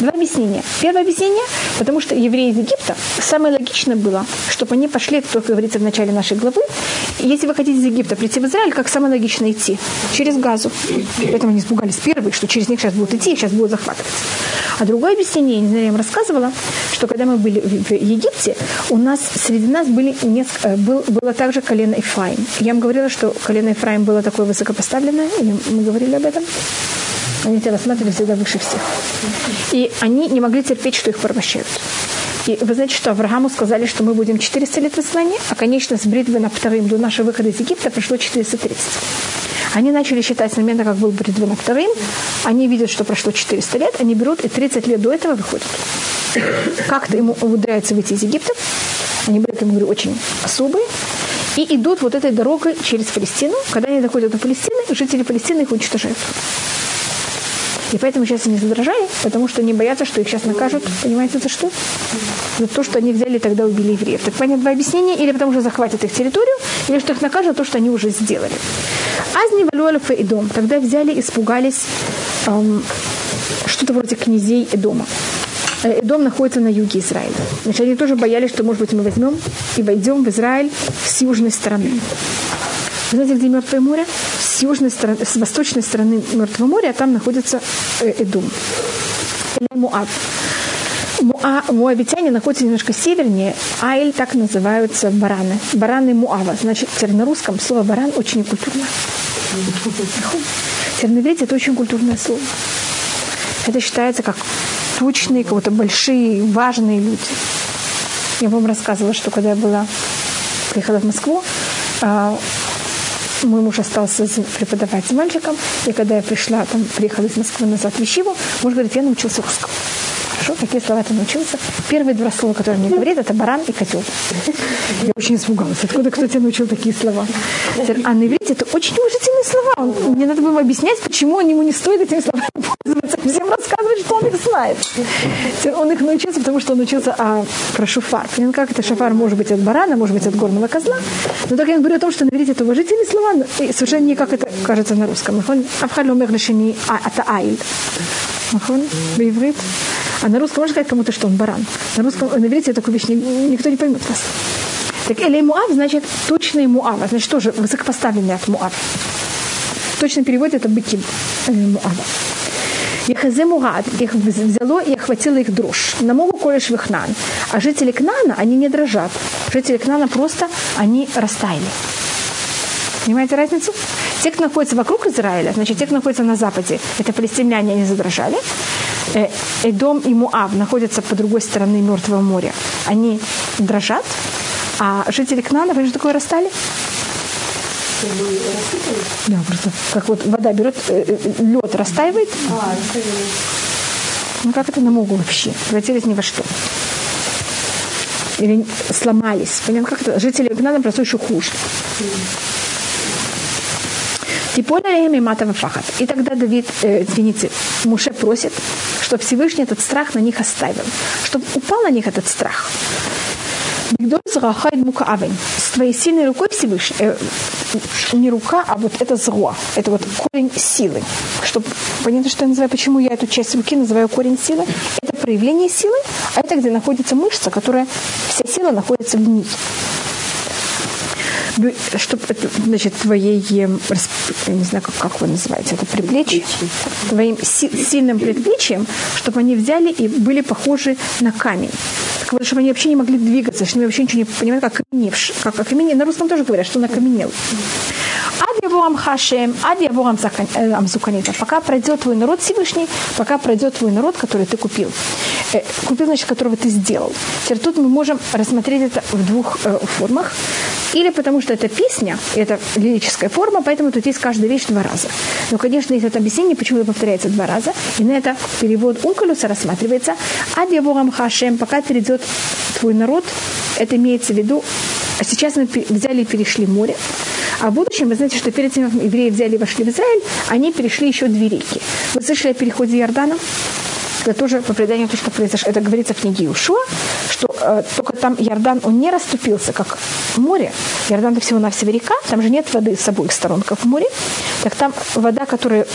Два объяснения. Первое объяснение, потому что евреи из Египта, самое логичное было, чтобы они пошли, как говорится в начале нашей главы, если вы хотите из Египта прийти в Израиль, как самое логично идти? Через Газу. Поэтому они испугались первые, что через них сейчас будут идти, сейчас будут захватывать. А другое объяснение, я не знаю, я вам рассказывала, что когда мы были в Египте, у нас среди нас были несколько, э, был, было также колено Ефраим. Я вам говорила, что колено Ефраим было такое высокопоставленное, или мы говорили об этом? Они тебя рассматривали всегда выше всех. И они не могли терпеть, что их порабощают. И вы знаете, что Аврааму сказали, что мы будем 400 лет в изгнании, а, конечно, с бритвы на вторым до нашего выхода из Египта прошло 430. Они начали считать с момента, как был бритвы на вторым, они видят, что прошло 400 лет, они берут и 30 лет до этого выходят. Как-то ему умудряется выйти из Египта. Они были, я говорю, очень особые. И идут вот этой дорогой через Палестину. Когда они доходят до Палестины, жители Палестины их уничтожают. И поэтому сейчас они задрожали, потому что они боятся, что их сейчас накажут. Понимаете, за что? За то, что они взяли и тогда убили евреев. Так понятно два объяснения. Или потому что захватят их территорию, или что их накажут за то, что они уже сделали. Азни валюалифа и дом. Тогда взяли, испугались эм, что-то вроде князей Эдома. Эдом находится на юге Израиля. Значит, они тоже боялись, что, может быть, мы возьмем и войдем в Израиль с южной стороны. Вы знаете, где Мертвое море? С южной стороны, с восточной стороны Мертвого моря, а там находится э, Эдум. Или. Муа, муавитяне находятся немножко севернее. Айль так называются бараны. Бараны Муава. Значит, на русском слово баран очень культурно. Теперь это очень культурное слово. Это считается как тучные, как будто большие, важные люди. Я вам рассказывала, что когда я была, приехала в Москву, а, мой муж остался преподавать с мальчиком, и когда я пришла, там, приехала из Москвы назад в Вещиву, муж говорит, я научился русскому. Хорошо, какие слова ты научился? Первые два слова, которые мне говорит, это баран и котел. Я очень испугалась, откуда кто тебе научил такие слова. А на иврите это очень уважительные слова. Мне надо было объяснять, почему ему не стоит этими словами пользоваться. Всем рассказывать, он. Он их научился, потому что он учился а, про шуфар. Понятно, как это шафар может быть от барана, может быть от горного козла. Но так я говорю о том, что на иврите это уважительные слова, и совершенно не как это кажется на русском. Авхаль умер лишени ата айль. Бейврит. А на русском можно сказать кому-то, что он баран. На русском, на иврите такую вещь никто не поймет вас. Так Элей Муав значит точный Муав, значит тоже высокопоставленный от Муав. Точно перевод это быки э, Муава. Яхазе Мугад, их взяло и охватило их дрожь. На могу колешь вихнан. А жители Кнана, они не дрожат. Жители Кнана просто, они растаяли. Понимаете разницу? Те, кто находится вокруг Израиля, значит, те, кто находится на западе, это палестиняне, они задрожали. Эдом и Муав находятся по другой стороне Мертвого моря. Они дрожат, а жители Кнана, вы же такое растали? Да, просто как вот вода берет, э, э, лед растаивает. А, ну как это на могу вообще? Превратились ни во что. Или сломались. Понятно, как это? Жители Кнана просто еще хуже. Типа и матова фахат. И тогда Давид, э, извините, Муше просит, чтобы Всевышний этот страх на них оставил, чтобы упал на них этот страх. С твоей сильной рукой Всевышний, э, не рука, а вот это зло, это вот корень силы. Чтобы понятно, что я называю, почему я эту часть руки называю корень силы. Это проявление силы, а это где находится мышца, которая вся сила находится в ней чтобы значит, твоей, я не знаю, как, как вы называете это, приплечье, твоим си, сильным предплечьем, чтобы они взяли и были похожи на камень. Так чтобы они вообще не могли двигаться, чтобы они вообще ничего не понимали, как окаменевшие. Как окаменел. На русском тоже говорят, что он окаменел. Адьявуам хашем, адьявуам э, амзуканита. Пока пройдет твой народ Всевышний, пока пройдет твой народ, который ты купил. Э, купил, которого ты сделал. Теперь тут мы можем рассмотреть это в двух э, формах. Или потому что это песня, это лирическая форма, поэтому тут есть каждая вещь два раза. Но, конечно, есть это объяснение, почему это повторяется два раза. И на это перевод Ункалюса рассматривается. Адьявуам хашем, пока придет твой народ, это имеется в виду, а сейчас мы взяли и перешли море. А в будущем, вы знаете, что перед тем, как евреи взяли и вошли в Израиль, они перешли еще две реки. Вы слышали о переходе Иордана? Это тоже по преданию то, что произошло. Это говорится в книге Ушуа, что э, только там Иордан, он не расступился, как море. Иордан это всего-навсего река, там же нет воды с обоих сторон, как в море. Так там вода, которая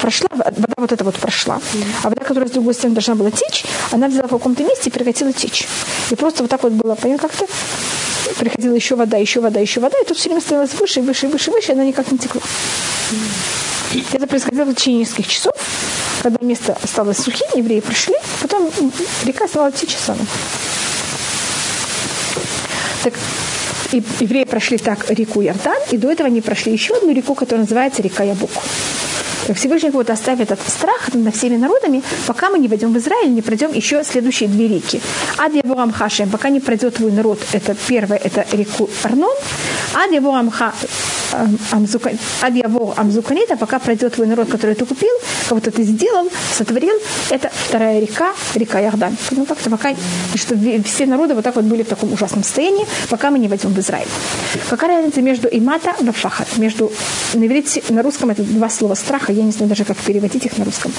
прошла, вода вот эта вот прошла, а вода, которая с другой стороны должна была течь, она взяла в каком-то месте и прекратила течь. И просто вот так вот было, понятно, как-то приходила еще вода, еще вода, еще вода, и тут все время становилось выше, выше, выше, выше, и она никак не текла. Это происходило в течение нескольких часов, когда место осталось сухим, евреи пришли, потом река стала течь сама. Так евреи прошли так реку Ярдан, и до этого они прошли еще одну реку, которая называется река Ябук. Всевышний вот оставит этот страх над всеми народами, пока мы не войдем в Израиль, не пройдем еще следующие две реки. Ад Ябурам Хашем, пока не пройдет твой народ, это первое, это реку Арнон. Ад Ябурам Адьявор Амзуканита, пока пройдет твой народ, который ты купил, кого-то ты сделал, сотворил, это вторая река, река Ярдан. Ну, как-то пока, что все народы вот так вот были в таком ужасном состоянии, пока мы не войдем в Израиль. Какая разница между имата и фахат? Между, на, на русском это два слова страха, я не знаю даже, как переводить их на русском.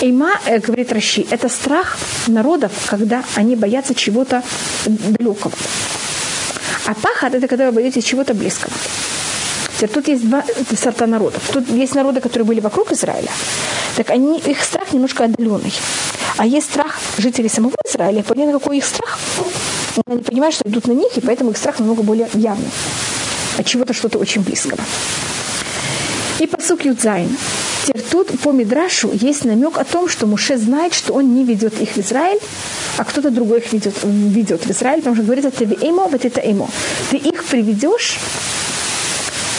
Эйма, э, говорит Раши, это страх народов, когда они боятся чего-то далекого. А пахат – это когда вы боитесь чего-то близкого. Тут есть два сорта народов. Тут есть народы, которые были вокруг Израиля. Так они, их страх немножко отдаленный. А есть страх жителей самого Израиля. Понятно, какой их страх? Они понимают, что идут на них, и поэтому их страх намного более явный. От чего-то что-то очень близкого. И посук Юдзайн. Тут по Мидрашу есть намек о том, что Муше знает, что он не ведет их в Израиль, а кто-то другой их ведет, ведет в Израиль, потому что говорится, ты эмо, вот это эмо. Ты их приведешь,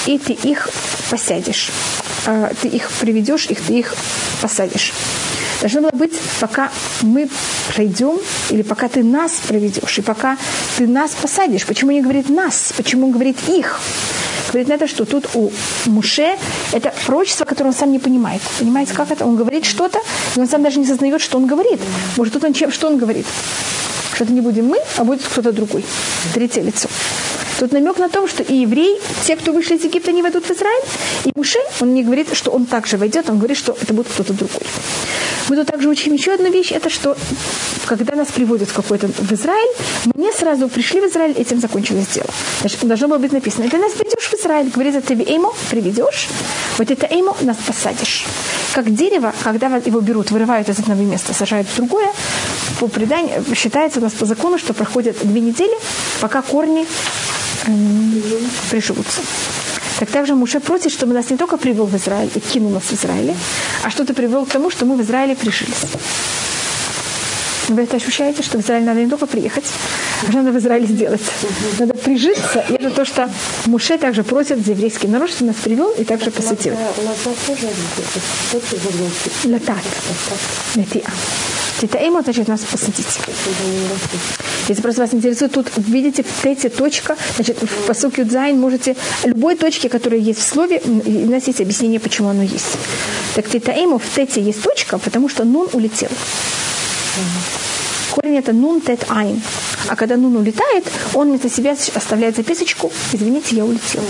и ты их посадишь. А, ты их приведешь, их, ты их посадишь. Должно было быть, пока мы пройдем, или пока ты нас проведешь, и пока ты нас посадишь. Почему не говорит нас? Почему он говорит их? Говорит на это, что тут у Муше это пророчество, которое он сам не понимает. Понимаете, как это? Он говорит что-то, и он сам даже не сознает, что он говорит. Может, тут он чем, что он говорит? Что это не будем мы, а будет кто-то другой. Третье лицо. Тут намек на том, что и евреи, те, кто вышли из Египта, не войдут в Израиль. И Муше, он не говорит, что он также войдет, он говорит, что это будет кто-то другой. Мы тут также учим еще одну вещь, это что когда нас приводят какой-то в Израиль, мы не сразу пришли в Израиль, этим закончилось дело. Значит, должно было быть написано, ты нас придешь в Израиль, говорит, ты эймо приведешь, вот это эймо нас посадишь. Как дерево, когда его берут, вырывают из одного места, сажают в другое, по преданию считается нас по закону, что проходят две недели, пока корни эм, приживутся. Так также Муше просит, чтобы нас не только привел в Израиль и кинул нас в Израиле, а что-то привел к тому, что мы в Израиле прижились. Вы это ощущаете, что в Израиль надо не только приехать, а что надо в Израиле сделать. Надо прижиться. И это то, что Муше также просит за еврейский народ, что нас привел и также посетил. Латат. Латиа. Титаима, значит, нас посадить. Если просто вас интересует, тут видите тете точка, значит, в посуке Дзайн можете любой точке, которая есть в слове, у нас есть объяснение, почему оно есть. Так титаиму в тете есть точка, потому что нун улетел. Корень это нун тет айн. А когда нун улетает, он вместо себя оставляет записочку «Извините, я улетел».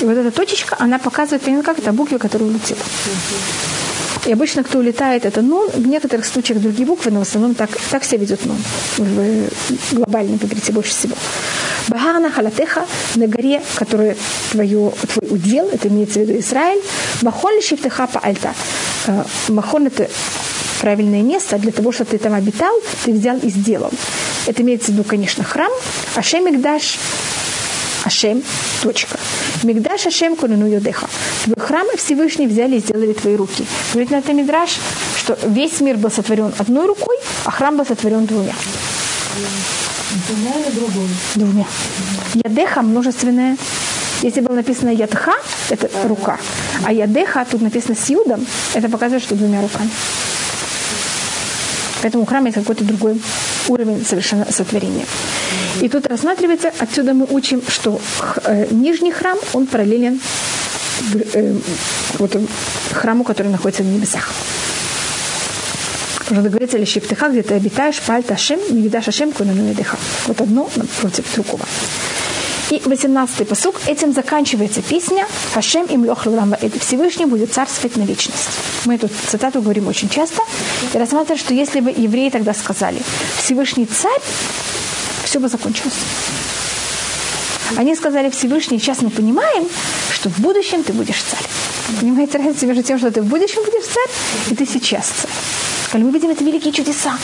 И вот эта точечка, она показывает как это буквы, которые улетела. И обычно, кто улетает, это нун. В некоторых случаях другие буквы, но в основном так, так себя ведет нун. Вы глобально говорите больше всего. Бахарна халатеха на горе, которая твое, твой удел, это имеется в виду Израиль. Махон шифтеха альта. Э, махон это правильное место, для того, чтобы ты там обитал, ты взял и сделал. Это имеется в виду, конечно, храм, а Шемикдаш Ашем, точка. Мигдаш Ашем Курену Йодеха. Твой храм Всевышний взяли и сделали твои руки. Говорит на это Мидраш, что весь мир был сотворен одной рукой, а храм был сотворен двумя. Двумя или другой? Двумя. Ядеха множественное. Если было написано ядха, это рука, а ядеха тут написано с юдом, это показывает, что двумя руками. Поэтому у храма есть какой-то другой уровень совершенно сотворения. И тут рассматривается, отсюда мы учим, что э, нижний храм, он параллелен э, вот, храму, который находится в небесах. Уже говорится, лишь где ты обитаешь, пальта Шем, не видишь Ашем, куда на дыха. Вот одно против другого. И 18-й посук, этим заканчивается песня «Хашем им лех это Всевышний будет царствовать на вечность. Мы эту цитату говорим очень часто. И рассматриваем, что если бы евреи тогда сказали «Всевышний царь», все бы закончилось. Они сказали Всевышний, сейчас мы понимаем, что в будущем ты будешь царь. Понимаете разницу между тем, что ты в будущем будешь царь, и ты сейчас царь. Сказали, мы видим это великие чудеса.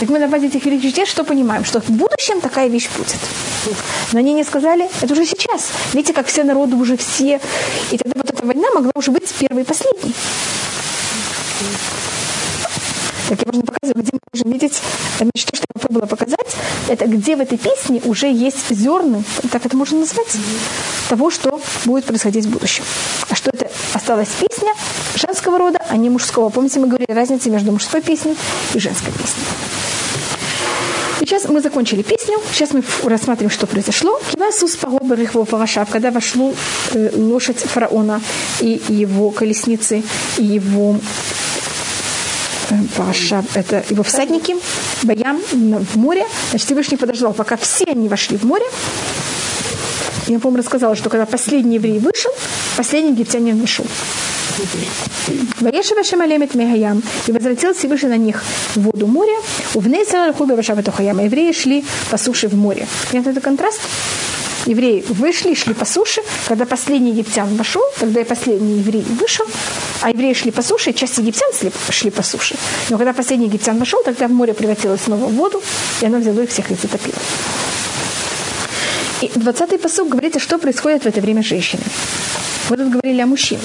Так мы на базе этих великих чудес что понимаем? Что в будущем такая вещь будет. Но они не сказали, это уже сейчас. Видите, как все народы уже все. И тогда вот эта война могла уже быть первой и последней. Так я можно показывать, где мы можем видеть, значит, то, что я попробовала показать, это где в этой песне уже есть зерны, так это можно назвать, того, что будет происходить в будущем. А что это осталась песня женского рода, а не мужского. Помните, мы говорили разницу между мужской песней и женской песней. Сейчас мы закончили песню, сейчас мы рассмотрим, что произошло. Кивасус Парашав, когда вошло э, лошадь фараона и его колесницы, и его Паша, это его всадники, Баям в море. Значит, Всевышний подождал, пока все они вошли в море. Я, по-моему, рассказала, что когда последний еврей вышел, последний египтянин вышел. Ваешева Шамалемет Мегаям. И возвратил Всевышний на них в воду моря. У Внейсера Хубе Вашабатухаяма. Евреи шли по суше в море. Понятно это контраст? Евреи вышли, шли по суше. Когда последний египтян вошел, тогда и последний еврей вышел, а евреи шли по суше, и часть египтян шли по суше. Но когда последний египтян вошел, тогда в море превратилось снова в воду, и оно взяло их всех и затопило. И 20-й посуд говорит, что происходит в это время с женщинами. Вы тут говорили о мужчинах.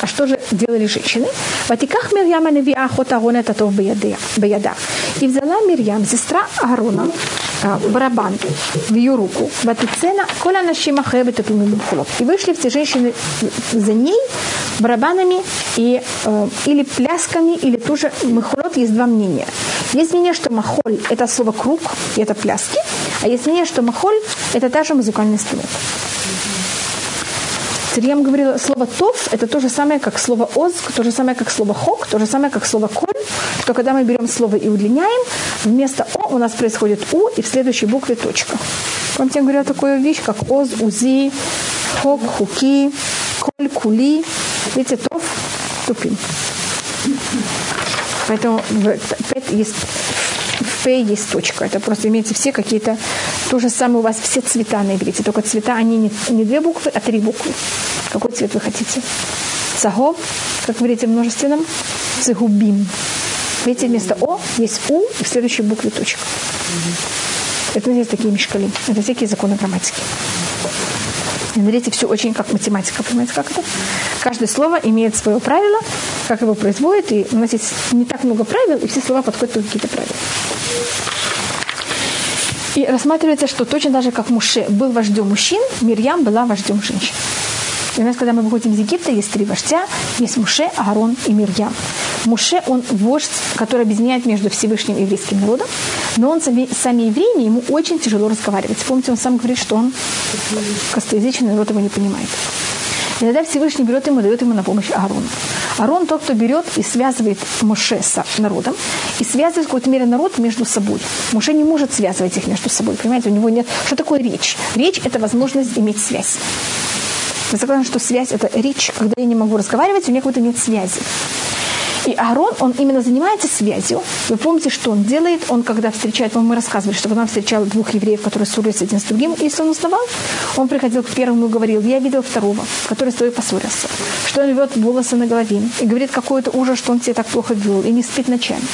А что же делали женщины? Ватиках Мирьяма Невиа Охот Аарона это то в Баяда. И взяла Мирьям, сестра Аарона, а, барабан в ее руку. Ватицена Коля Нашима Хэбет И вышли все женщины за ней барабанами и, э, или плясками, или тоже махолот. Есть два мнения. Есть мнение, что махоль – это слово круг, и это пляски. А есть мнение, что махоль – это та же музыкальный инструмент. Сирьям говорила, слово «тов» – это то же самое, как слово «оз», то же самое, как слово «хок», то же самое, как слово «коль», что когда мы берем слово и удлиняем, вместо «о» у нас происходит «у», и в следующей букве точка. Помните, я говорила такую вещь, как «оз», «узи», «хок», «хуки», «коль», «кули». Видите, «тов» – «тупим». Поэтому есть П есть точка. Это просто имеется все какие-то... То же самое у вас все цвета на иврите. Только цвета, они не, не две буквы, а три буквы. Какой цвет вы хотите? Цагов, как в множественном, цигубим. Видите, вместо О есть У, и в следующей букве точка. Это называется такие мешкали. Это всякие законы грамматики. Смотрите, все очень как математика. Понимаете, как это? Каждое слово имеет свое правило, как его производит. И у нас есть не так много правил, и все слова подходят под какие-то правила. И рассматривается, что точно так же, как Муше был вождем мужчин, Мирьям была вождем женщин. И у нас, когда мы выходим из Египта, есть три вождя. Есть Муше, Аарон и Мирьям. Муше, он вождь, который объединяет между Всевышним и еврейским народом. Но он сами, сами евреи, ему очень тяжело разговаривать. Помните, он сам говорит, что он костоязычный, народ его не понимает. И тогда Всевышний берет ему, дает ему на помощь Аарону. Аарон тот, кто берет и связывает Моше с народом, и связывает в какой-то мере народ между собой. Моше не может связывать их между собой, понимаете, у него нет... Что такое речь? Речь – это возможность иметь связь. Мы согласны, что связь – это речь, когда я не могу разговаривать, у меня какой-то нет связи. И Аарон, он именно занимается связью. Вы помните, что он делает? Он, когда встречает, мы рассказывали, что он встречал двух евреев, которые ссорились один с другим, если он узнавал, он приходил к первому и говорил, я видел второго, который с тобой поссорился, что он рвет волосы на голове и говорит какой-то ужас, что он тебя так плохо вел и не спит ночами.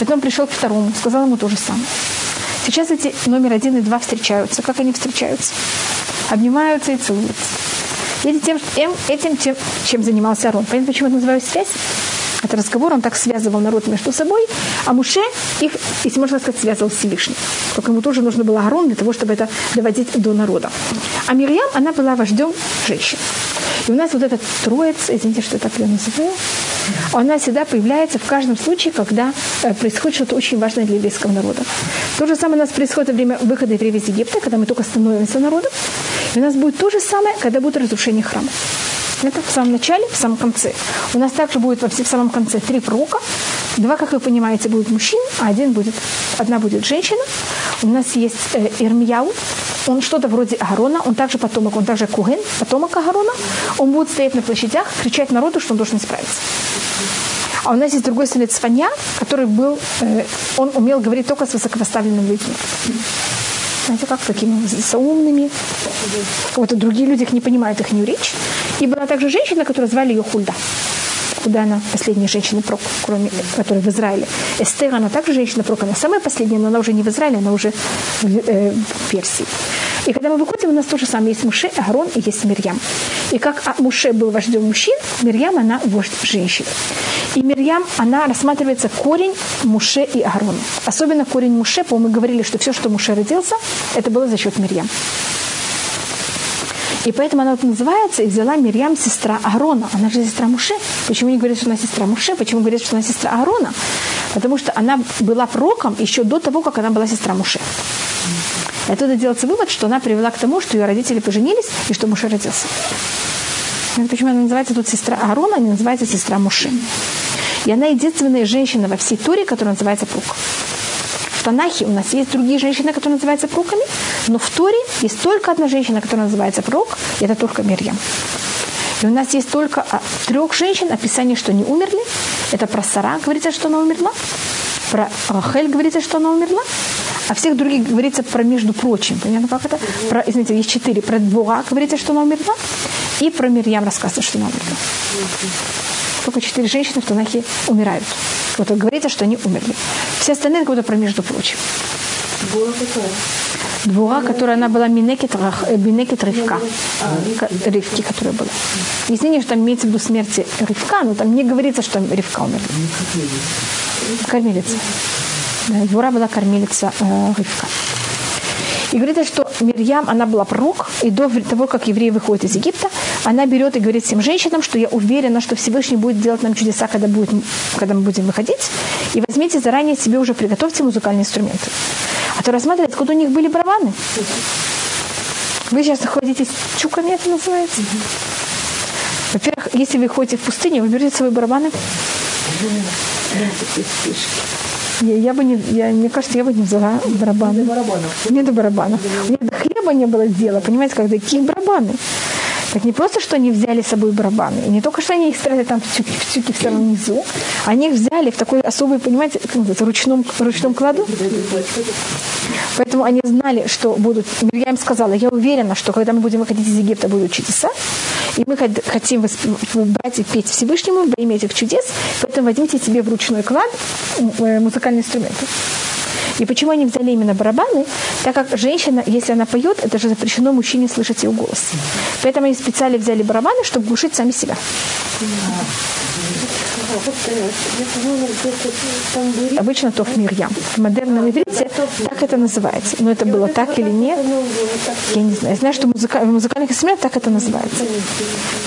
Потом пришел к второму, сказал ему то же самое. Сейчас эти номер один и два встречаются. Как они встречаются? Обнимаются и целуются. Видите, тем, этим, чем, чем занимался Арон. Понятно, почему это называют связь? Этот разговор, он так связывал народ между собой, а Муше их, если можно сказать, связывал с Всевышним. Только ему тоже нужно было Арон для того, чтобы это доводить до народа. А Мирьям, она была вождем женщин. И у нас вот этот троец, извините, что я так ее называю, она всегда появляется в каждом случае, когда э, происходит что-то очень важное для еврейского народа. То же самое у нас происходит во время выхода евреев из Египта, когда мы только становимся народом. И у нас будет то же самое, когда будет разрушение храма. Это в самом начале, в самом конце. У нас также будет во в самом конце три пророка. Два, как вы понимаете, будут мужчин, а один будет, одна будет женщина. У нас есть э, Ирмияу, он что-то вроде Агарона, он также потомок, он также Куген, потомок Агарона. Он будет стоять на площадях, кричать народу, что он должен исправиться. А у нас есть другой сын Цфанья, который был, э, он умел говорить только с высокопоставленными людьми знаете, как такими заумными. Вот другие люди их не понимают их не речь. И была также женщина, которую звали ее Хульда. Куда она последняя женщина прок, кроме которой в Израиле. Эстер, она также женщина прок, она самая последняя, но она уже не в Израиле, она уже в, э, в Персии. И когда мы выходим, у нас то же самое. Есть Муше, Агарон и есть Мирьям. И как а, Муше был вождем мужчин, Мирьям, она вождь женщин. И Мирьям, она рассматривается корень Муше и Агарона. Особенно корень Муше, по мы говорили, что все, что Муше родился, это было за счет Мирьям. И поэтому она вот называется, и взяла Мирьям сестра Аарона. Она же сестра Муше. Почему не говорят, что она сестра Муше? Почему говорят, что она сестра Аарона? Потому что она была пророком еще до того, как она была сестра Муше. И оттуда делается вывод, что она привела к тому, что ее родители поженились и что Муше родился. Почему она называется тут сестра Аарона, а не называется сестра Муши. И она единственная женщина во всей Туре, которая называется Прук. В Танахе у нас есть другие женщины, которые называются пруками, но в Торе есть только одна женщина, которая называется прок, и это только Мирьям. И у нас есть только а, трех женщин, описание, что они умерли. Это про Сара говорится, что она умерла. Про Рахель говорится, что она умерла. А всех других говорится про между прочим. Понятно, как это? Про, извините, есть четыре. Про Двора говорится, что она умерла. И про Мирьям рассказывается, что она умерла. Только четыре женщины в Танахе умирают. Вот говорится, что они умерли. Все остальные как будто про между прочим. Двора, которая она была Минекет, Минекет Ривка. Ривки, которая была. Если что там имеется в виду смерти Ривка, но там не говорится, что Ривка умерла. Кормилица. Двора была кормилица э, Ривка. И говорится, что Мирьям, она была пророк, и до того, как евреи выходят из Египта, она берет и говорит всем женщинам, что я уверена, что Всевышний будет делать нам чудеса, когда, будет, когда мы будем выходить. И возьмите заранее себе уже приготовьте музыкальные инструменты. А то рассматривать, откуда у них были барабаны. Вы сейчас находитесь чуками, это называется. Во-первых, если вы ходите в пустыню, вы берете свои барабаны. Я, я бы не, я, мне кажется, я бы не взяла барабаны. Не до барабанов. Не до барабанов. Меня до хлеба не было дела, понимаете, когда какие барабаны. Так не просто, что они взяли с собой барабаны, и не только, что они их спрятали там в тюке, в, тюке в самом низу, они их взяли в такой особый, понимаете, как называется, ручном, ручном кладу. Поэтому они знали, что будут... Я им сказала, я уверена, что когда мы будем выходить из Египта, будут чудеса, и мы хотим брать и петь Всевышнему во этих чудес, поэтому возьмите себе в ручной клад э, музыкальные инструменты. И почему они взяли именно барабаны? Так как женщина, если она поет, это же запрещено мужчине слышать ее голос. Поэтому они специально взяли барабаны, чтобы глушить сами себя. Обычно то в Мирьям. В модерном иврите так это называется. Но это было так или нет, я не знаю. Я знаю, что в музыкальных инструментах так это называется.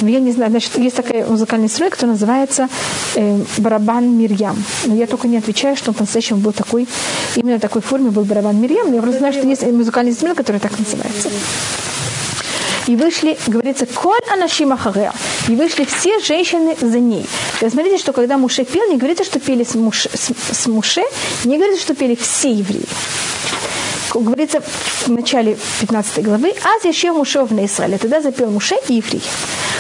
Но я не знаю. Значит, есть такой музыкальный инструмент, который называется э, барабан Мирьям. Но я только не отвечаю, что он по-настоящему был такой, именно такой форме был барабан Мирьям. Но я просто знаю, что есть музыкальный инструмент, который так называется. И вышли, говорится, коль анашима хареа. И вышли все женщины за ней. Есть смотрите, что когда Муше пел, не говорится, что пели с Муше, с, с Муше не говорится, что пели все евреи говорится в начале 15 главы, «Аз еще Муше в Израиле». Тогда запел Муше и еврей.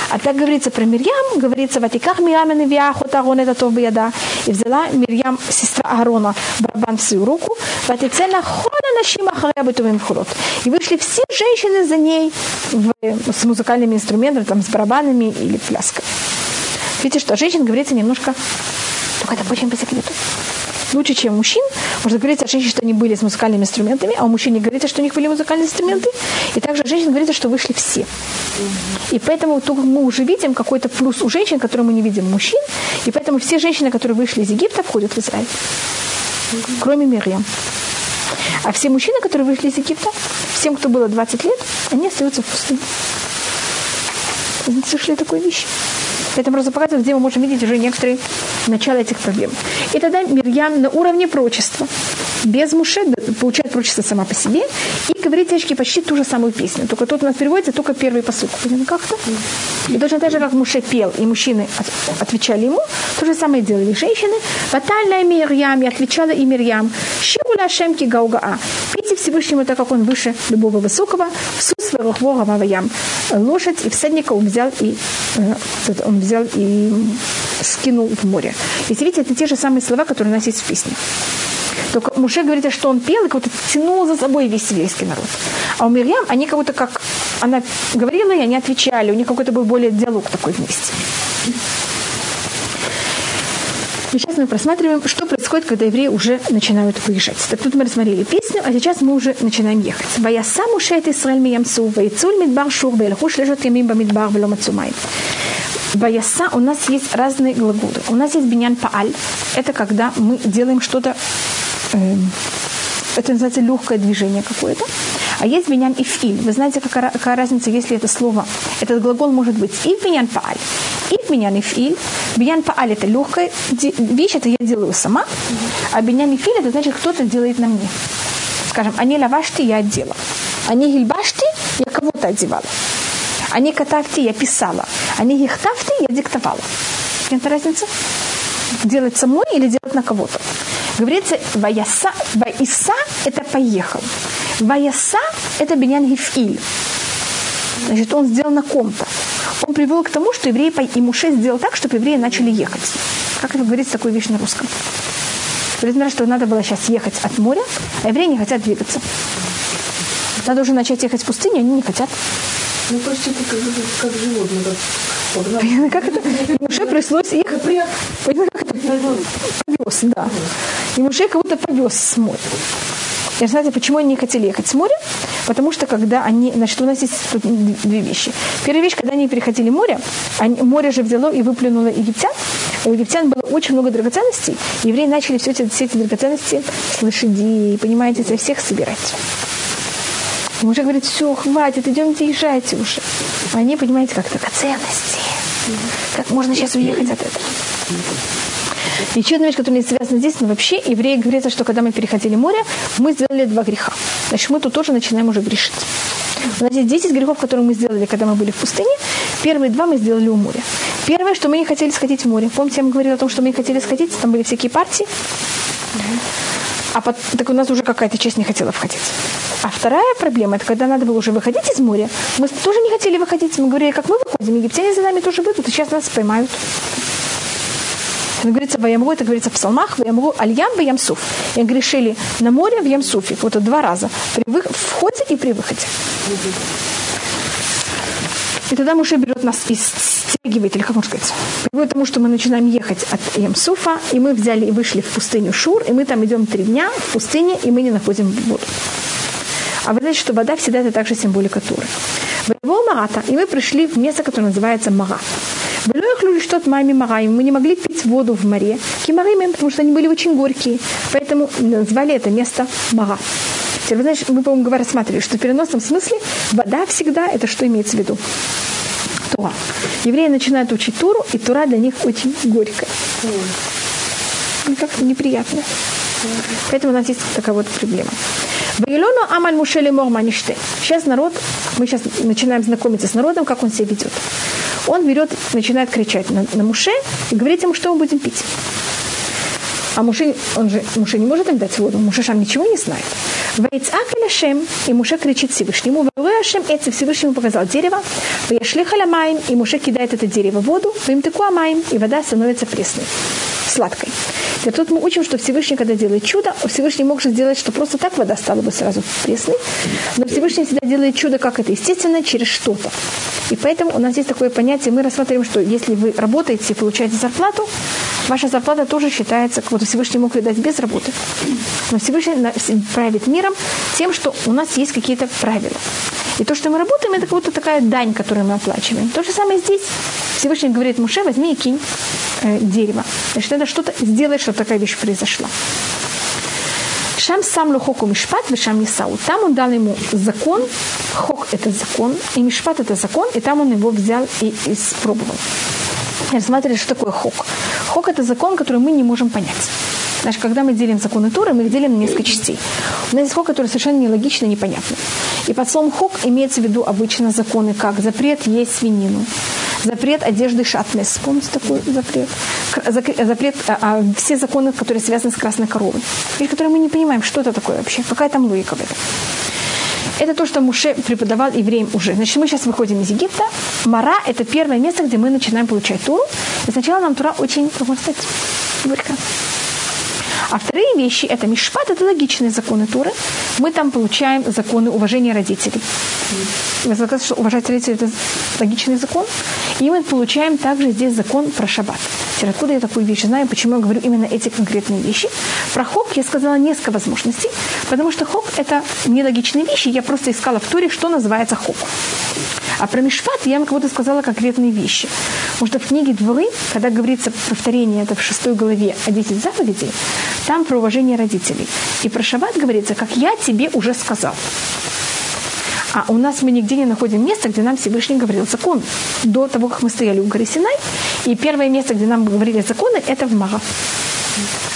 А так говорится про Мирьям, говорится, «Ватиках Мирьям и Навиахот Аарон это то яда». И взяла Мирьям, сестра Аарона, барабан в свою руку, «Ватицена хона нашим ахаря бытовым вхорот». И вышли все женщины за ней в, с музыкальными инструментами, там, с барабанами или пляской. Видите, что женщин говорится немножко, только это очень по секрету лучше, чем мужчин. Можно говорить о женщинах, что они были с музыкальными инструментами, а у мужчин говорится, что у них были музыкальные инструменты. И также женщин говорится, что вышли все. И поэтому мы уже видим какой-то плюс у женщин, который мы не видим у мужчин. И поэтому все женщины, которые вышли из Египта, входят в Израиль. Кроме Мирьям. А все мужчины, которые вышли из Египта, всем, кто было 20 лет, они остаются в пустыне. Вы слышали такую вещь? Это просто показывает, где мы можем видеть уже некоторые начала этих проблем. И тогда Мирьям на уровне прочества, без Муше, получает прочество сама по себе и говорит девочки почти ту же самую песню. Только тут у нас переводится только первый посыл. Понятно как-то? И точно так же, как Муше пел, и мужчины отвечали ему, то же самое делали женщины. Батальная Мирьям, и отвечала и Мирьям. Шиуля Шемки Гаугаа. Пейте Всевышнему, так как он выше любого высокого, в сус Маваям. Лошадь и всадника он взял и э, он взял и скинул в море. И видите, это те же самые слова, которые у нас есть в песне. Только Муше говорит, что он пел и как-то тянул за собой весь еврейский народ. А у Мирьям они как будто как... Она говорила, и они отвечали. У них какой-то был более диалог такой вместе. И сейчас мы просматриваем, что происходит, когда евреи уже начинают выезжать. Так тут мы рассмотрели песню, а сейчас мы уже начинаем ехать. Ваяса мушет Исраэль миямсу, ваицуль мидбар шур, ваилхуш лежат ямим бамидбар, вело мацумай. Ваяса у нас есть разные глаголы. У нас есть биньян пааль. Это когда мы делаем что-то, это называется легкое движение какое-то. А есть биньян и филь. Вы знаете, какая, какая разница, если это слово, этот глагол может быть и биньян пааль, и биньян и филь. Биньян пааль это легкая вещь, это я делаю сама. А биньян и филь это значит, кто-то делает на мне. Скажем, они лавашти, я одела. Они гильбашти, я кого-то одевала. Они катавти, я писала. Они гихтавти, я диктовала. Какая разница? Делать самой или делать на кого-то? Говорится, ваяса, ваиса – это поехал. Ваяса – это биньян гифиль. Значит, он сделал на ком-то. Он привел к тому, что евреи и Муше сделал так, чтобы евреи начали ехать. Как это говорится такую вещь на русском? Говорит, что надо было сейчас ехать от моря, а евреи не хотят двигаться. Надо уже начать ехать в пустыню, они не хотят. Ну, почти как, как животное, как. Как это? Муше пришлось их... Понятно, как это? Повез, да. И Муше кого-то повез с моря. И знаете, почему они не хотели ехать с моря? Потому что когда они, значит, у нас есть тут две вещи. Первая вещь, когда они переходили море, они, море же взяло и выплюнуло египтян. У египтян было очень много драгоценностей. Евреи начали все эти, все эти драгоценности с лошадей, понимаете, со всех собирать. Мужик говорит, все, хватит, идемте, езжайте уже. Они, понимаете, как драгоценности. Как можно сейчас уехать от этого? Еще одна вещь, которая не связана здесь, но вообще евреи говорят, что когда мы переходили море, мы сделали два греха. Значит, мы тут тоже начинаем уже грешить. У нас есть 10 грехов, которые мы сделали, когда мы были в пустыне. Первые два мы сделали у моря. Первое, что мы не хотели сходить в море. Помните, я вам говорила о том, что мы не хотели сходить, там были всякие партии. А под, так у нас уже какая-то часть не хотела входить. А вторая проблема, это когда надо было уже выходить из моря. Мы тоже не хотели выходить. Мы говорили, как мы выходим, египтяне за нами тоже выйдут, и сейчас нас поймают. Это говорится в Ямру, это говорится в псалмах, в Ямру Альям в Ямсуф. И грешили на море в Ямсуфе. Вот два раза. При вы... входе и при выходе. И тогда Муше берет нас и стягивает, или как можно сказать, приводит к тому, что мы начинаем ехать от Ямсуфа, и мы взяли и вышли в пустыню Шур, и мы там идем три дня в пустыне, и мы не находим воду. А вы знаете, что вода всегда это также символика Туры. Воевал Марата, и мы пришли в место, которое называется Мара. Было что маме Мараим. Мы не могли пить воду в море. Кимаримим, потому что они были очень горькие. Поэтому назвали это место Мара. Теперь, вы знаете, мы, по-моему, рассматривали, что в переносном смысле вода всегда это что имеется в виду? Тура. Евреи начинают учить Туру, и Тура для них очень горькая. Как-то неприятно. Поэтому у нас есть такая вот проблема. Ваилону амаль мушели. Сейчас народ, мы сейчас начинаем знакомиться с народом, как он себя ведет. Он берет, начинает кричать на, на Муше и говорит ему, что мы будем пить. А Муше, он же, Муше не может им дать воду, Муше сам ничего не знает. Вейцак Шем, и Муше кричит Всевышнему, Вейцак это Всевышнему показал дерево, Вейшли Халамаем, и Муше кидает это дерево в воду, Веймтеку Амаем, и вода становится пресной, сладкой. И тут мы учим, что Всевышний, когда делает чудо, Всевышний может сделать, что просто так вода стала бы сразу пресной. Но Всевышний всегда делает чудо, как это естественно, через что-то. И поэтому у нас есть такое понятие, мы рассматриваем, что если вы работаете и получаете зарплату, ваша зарплата тоже считается, как вот Всевышний мог ее дать без работы. Но Всевышний правит миром тем, что у нас есть какие-то правила. И то, что мы работаем, это как будто такая дань, которую мы оплачиваем. То же самое здесь. Всевышний говорит Муше, возьми и кинь э, дерево. Значит, надо что-то сделать, чтобы такая вещь произошла. Шам сам лухоку мишпат, вишам нисау. Там он дал ему закон, хок – это закон, и мишпат – это закон, и там он его взял и испробовал. Рассматривали, что такое хок. Хок – это закон, который мы не можем понять. Значит, когда мы делим законы Торы, мы их делим на несколько частей. У нас есть хок, который совершенно нелогично и непонятно. И под словом хок имеется в виду обычно законы, как запрет есть свинину, запрет одежды шатнес. Помните такой запрет? Запрет, а, а, все законы, которые связаны с красной коровой. Вещь, которые мы не понимаем, что это такое вообще, какая там логика в этом. Это то, что Муше преподавал евреям уже. Значит, мы сейчас выходим из Египта. Мара – это первое место, где мы начинаем получать Туру. И сначала нам Тура очень, как можно сказать, горько. А вторые вещи – это мишпат, это логичные законы Туры. Мы там получаем законы уважения родителей. Я сказала, что уважать родителей – это логичный закон. И мы получаем также здесь закон про шаббат. Теперь откуда я такую вещь знаю, почему я говорю именно эти конкретные вещи. Про хок я сказала несколько возможностей, потому что хок – это нелогичные вещи. Я просто искала в Туре, что называется хок. А про Мишпат я вам будто сказала конкретные вещи. Что в книге Дворы, когда говорится повторение, это в шестой главе о 10 заповедей, там про уважение родителей. И про Шаббат говорится, как я тебе уже сказал. А у нас мы нигде не находим место, где нам Всевышний говорил закон. До того, как мы стояли у горы Синай. И первое место, где нам говорили законы, это в Мага.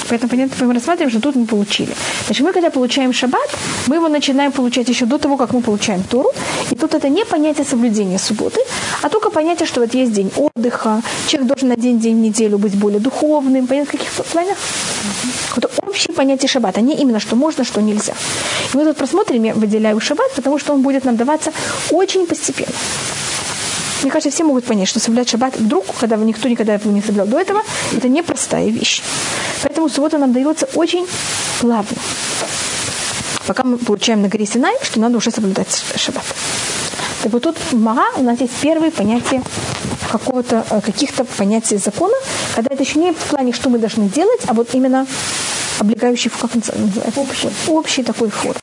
Поэтому, понятно, мы рассматриваем, что тут мы получили. Значит, мы когда получаем шаббат, мы его начинаем получать еще до того, как мы получаем Тору. И тут это не понятие соблюдения субботы, а только понятие, что вот есть день отдыха, человек должен на день, день неделю быть более духовным. Понятно, в каких планах? Это общее понятие шаббата, не именно что можно, что нельзя. И мы тут просмотрим, я выделяю шаббат, потому что он будет нам даваться очень постепенно. Мне кажется, все могут понять, что соблюдать шаббат вдруг, когда никто никогда его не соблюдал до этого, это непростая вещь. Поэтому суббота нам дается очень плавно. Пока мы получаем на горе Синай, что надо уже соблюдать шаббат. Так вот тут в Мага у нас есть первые понятия какого-то, э, каких-то понятий закона, когда это еще не в плане, что мы должны делать, а вот именно облегающий, как называется, общий, общий такой форм.